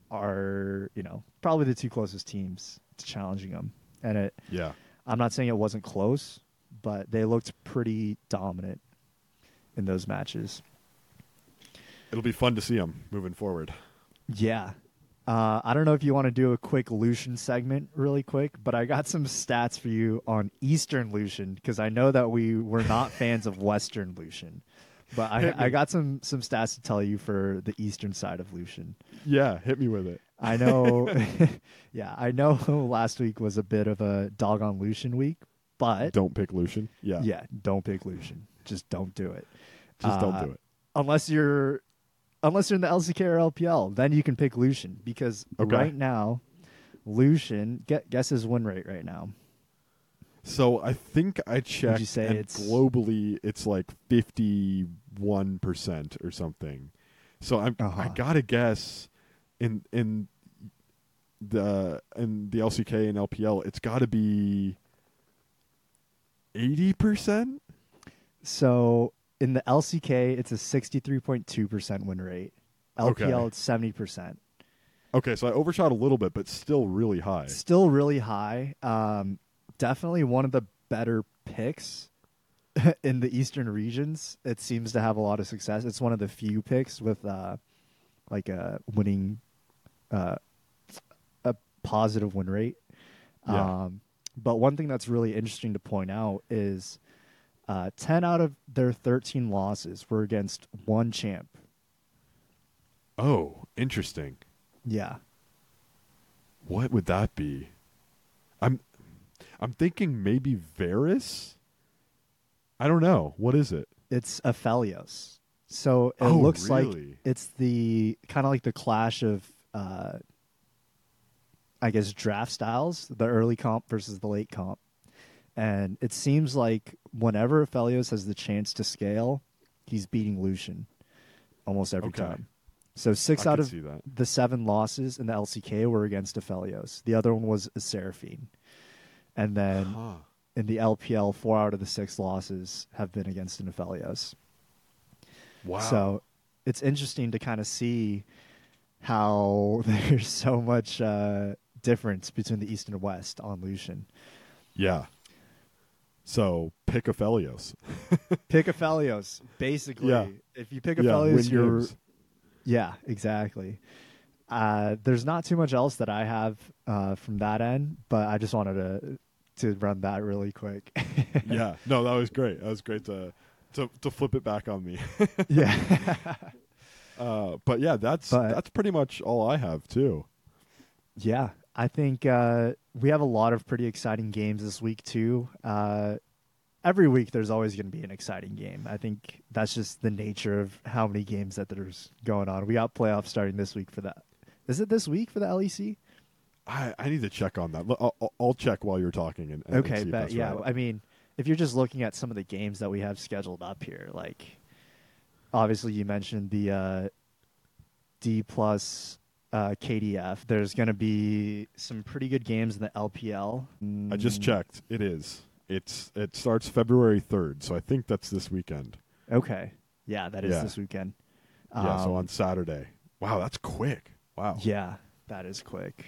are you know probably the two closest teams to challenging them, and it. Yeah. I'm not saying it wasn't close, but they looked pretty dominant in those matches. It'll be fun to see them moving forward. Yeah. Uh, I don't know if you want to do a quick Lucian segment really quick, but I got some stats for you on Eastern Lucian because I know that we were not [LAUGHS] fans of Western Lucian. But I, I got some, some stats to tell you for the Eastern side of Lucian. Yeah, hit me with it. I know, [LAUGHS] [LAUGHS] yeah, I know last week was a bit of a dog on Lucian week, but Don't pick Lucian. Yeah. yeah, don't pick Lucian. Just don't do it. Just don't Uh, do it. unless you're unless you're in the LCK or LPL, then you can pick Lucian because Okay. right now, Lucian get, guess his win rate right now. So I think I checked you say and it's- globally it's like 51% or something. So I'm I Uh-huh. got to guess in in the in the LCK and LPL it's got to be 80%? So in the LCK, it's a sixty three point two percent win rate. LPL, Okay. it's seventy percent. Okay, so I overshot a little bit but still really high. Still really high. Um, definitely one of the better picks [LAUGHS] in the eastern regions. It seems to have a lot of success. It's one of the few picks with uh, like a winning, uh, a positive win rate. Yeah. Um, but one thing that's really interesting to point out is uh, 10 out of their 13 losses were against one champ. Oh, interesting. Yeah. What would that be? I'm I'm thinking maybe Varus? I don't know. What is it? It's Aphelios. So it Oh, looks like it's the kind of like the clash of, uh, I guess, draft styles, the early comp versus the late comp. And it seems like whenever Aphelios has the chance to scale, he's beating Lucian almost every Okay. time. So six I out of the seven losses in the LCK were against Aphelios. The other one was Seraphine. And then Huh. in the LPL, four out of the six losses have been against an Aphelios. Wow. So it's interesting to kind of see how [LAUGHS] there's so much uh, difference between the East and West on Lucian. yeah. So pick Aphelios. [LAUGHS] Pick Aphelios, basically. Yeah. If you pick Yeah, win Aphelios, you're games. Yeah, exactly. Uh, there's not too much else that I have uh, from that end, but I just wanted to to run that really quick. [LAUGHS] yeah, no, that was great. That was great to to to flip it back on me. [LAUGHS] yeah. uh, but yeah, that's But- that's pretty much all I have too. Yeah, I think uh, we have a lot of pretty exciting games this week too. Uh, every week, there's always going to be an exciting game. I think that's just the nature of how many games that there's going on. We got playoffs starting this week for that. Is it this week for the LEC? I, I need to check on that. I'll, I'll- check while you're talking. And, and okay, but yeah, right. I mean, if you're just looking at some of the games that we have scheduled up here, like obviously you mentioned the uh, D plus uh, KDF. There's going to be some pretty good games in the LPL. I just Mm, checked. It is. It's it starts February third, so I think that's this weekend. Okay, yeah, that is Yeah. this weekend. yeah, so Um, on Saturday. Wow, that's quick. Wow. Yeah, that is quick.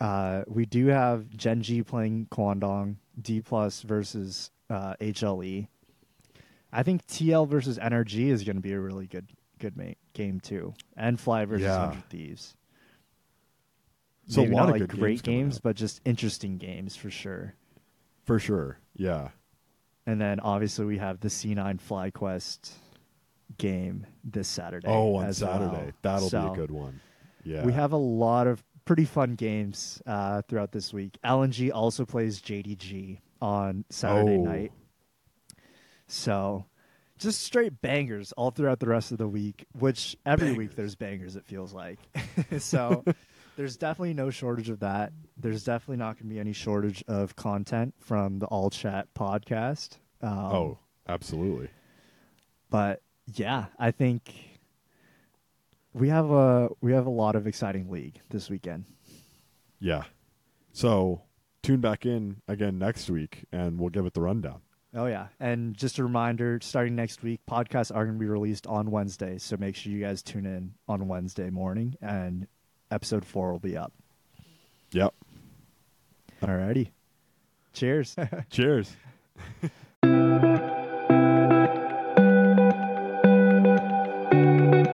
Uh, we do have Gen G playing Kwangdong, D plus versus uh, HLE. I think TL versus NRG is going to be a really good good ma- game too, and Fly versus Yeah. Hundred Thieves. So a lot not of like great games games, but just interesting games for sure. For sure. Yeah. And then obviously we have the C9 Fly Quest game this Saturday. Oh, on Saturday. well. That'll So- be a good one. Yeah. We have a lot of pretty fun games uh, throughout this week. LNG also plays JDG on Saturday Oh. night. So just straight bangers all throughout the rest of the week, which every week there's bangers, it feels like. [LAUGHS] so [LAUGHS] there's definitely no shortage of that. There's definitely not going to be any shortage of content from the All Chat podcast. Um, oh, absolutely. but yeah, I think we have a we have a lot of exciting league this weekend. Yeah. So tune back in again next week and we'll give it the rundown. Oh yeah, and just a reminder: starting next week, podcasts are going to be released on Wednesday, so make sure you guys tune in on Wednesday morning, and episode four will be up. Yep. Alrighty, cheers. [LAUGHS] Cheers. [LAUGHS]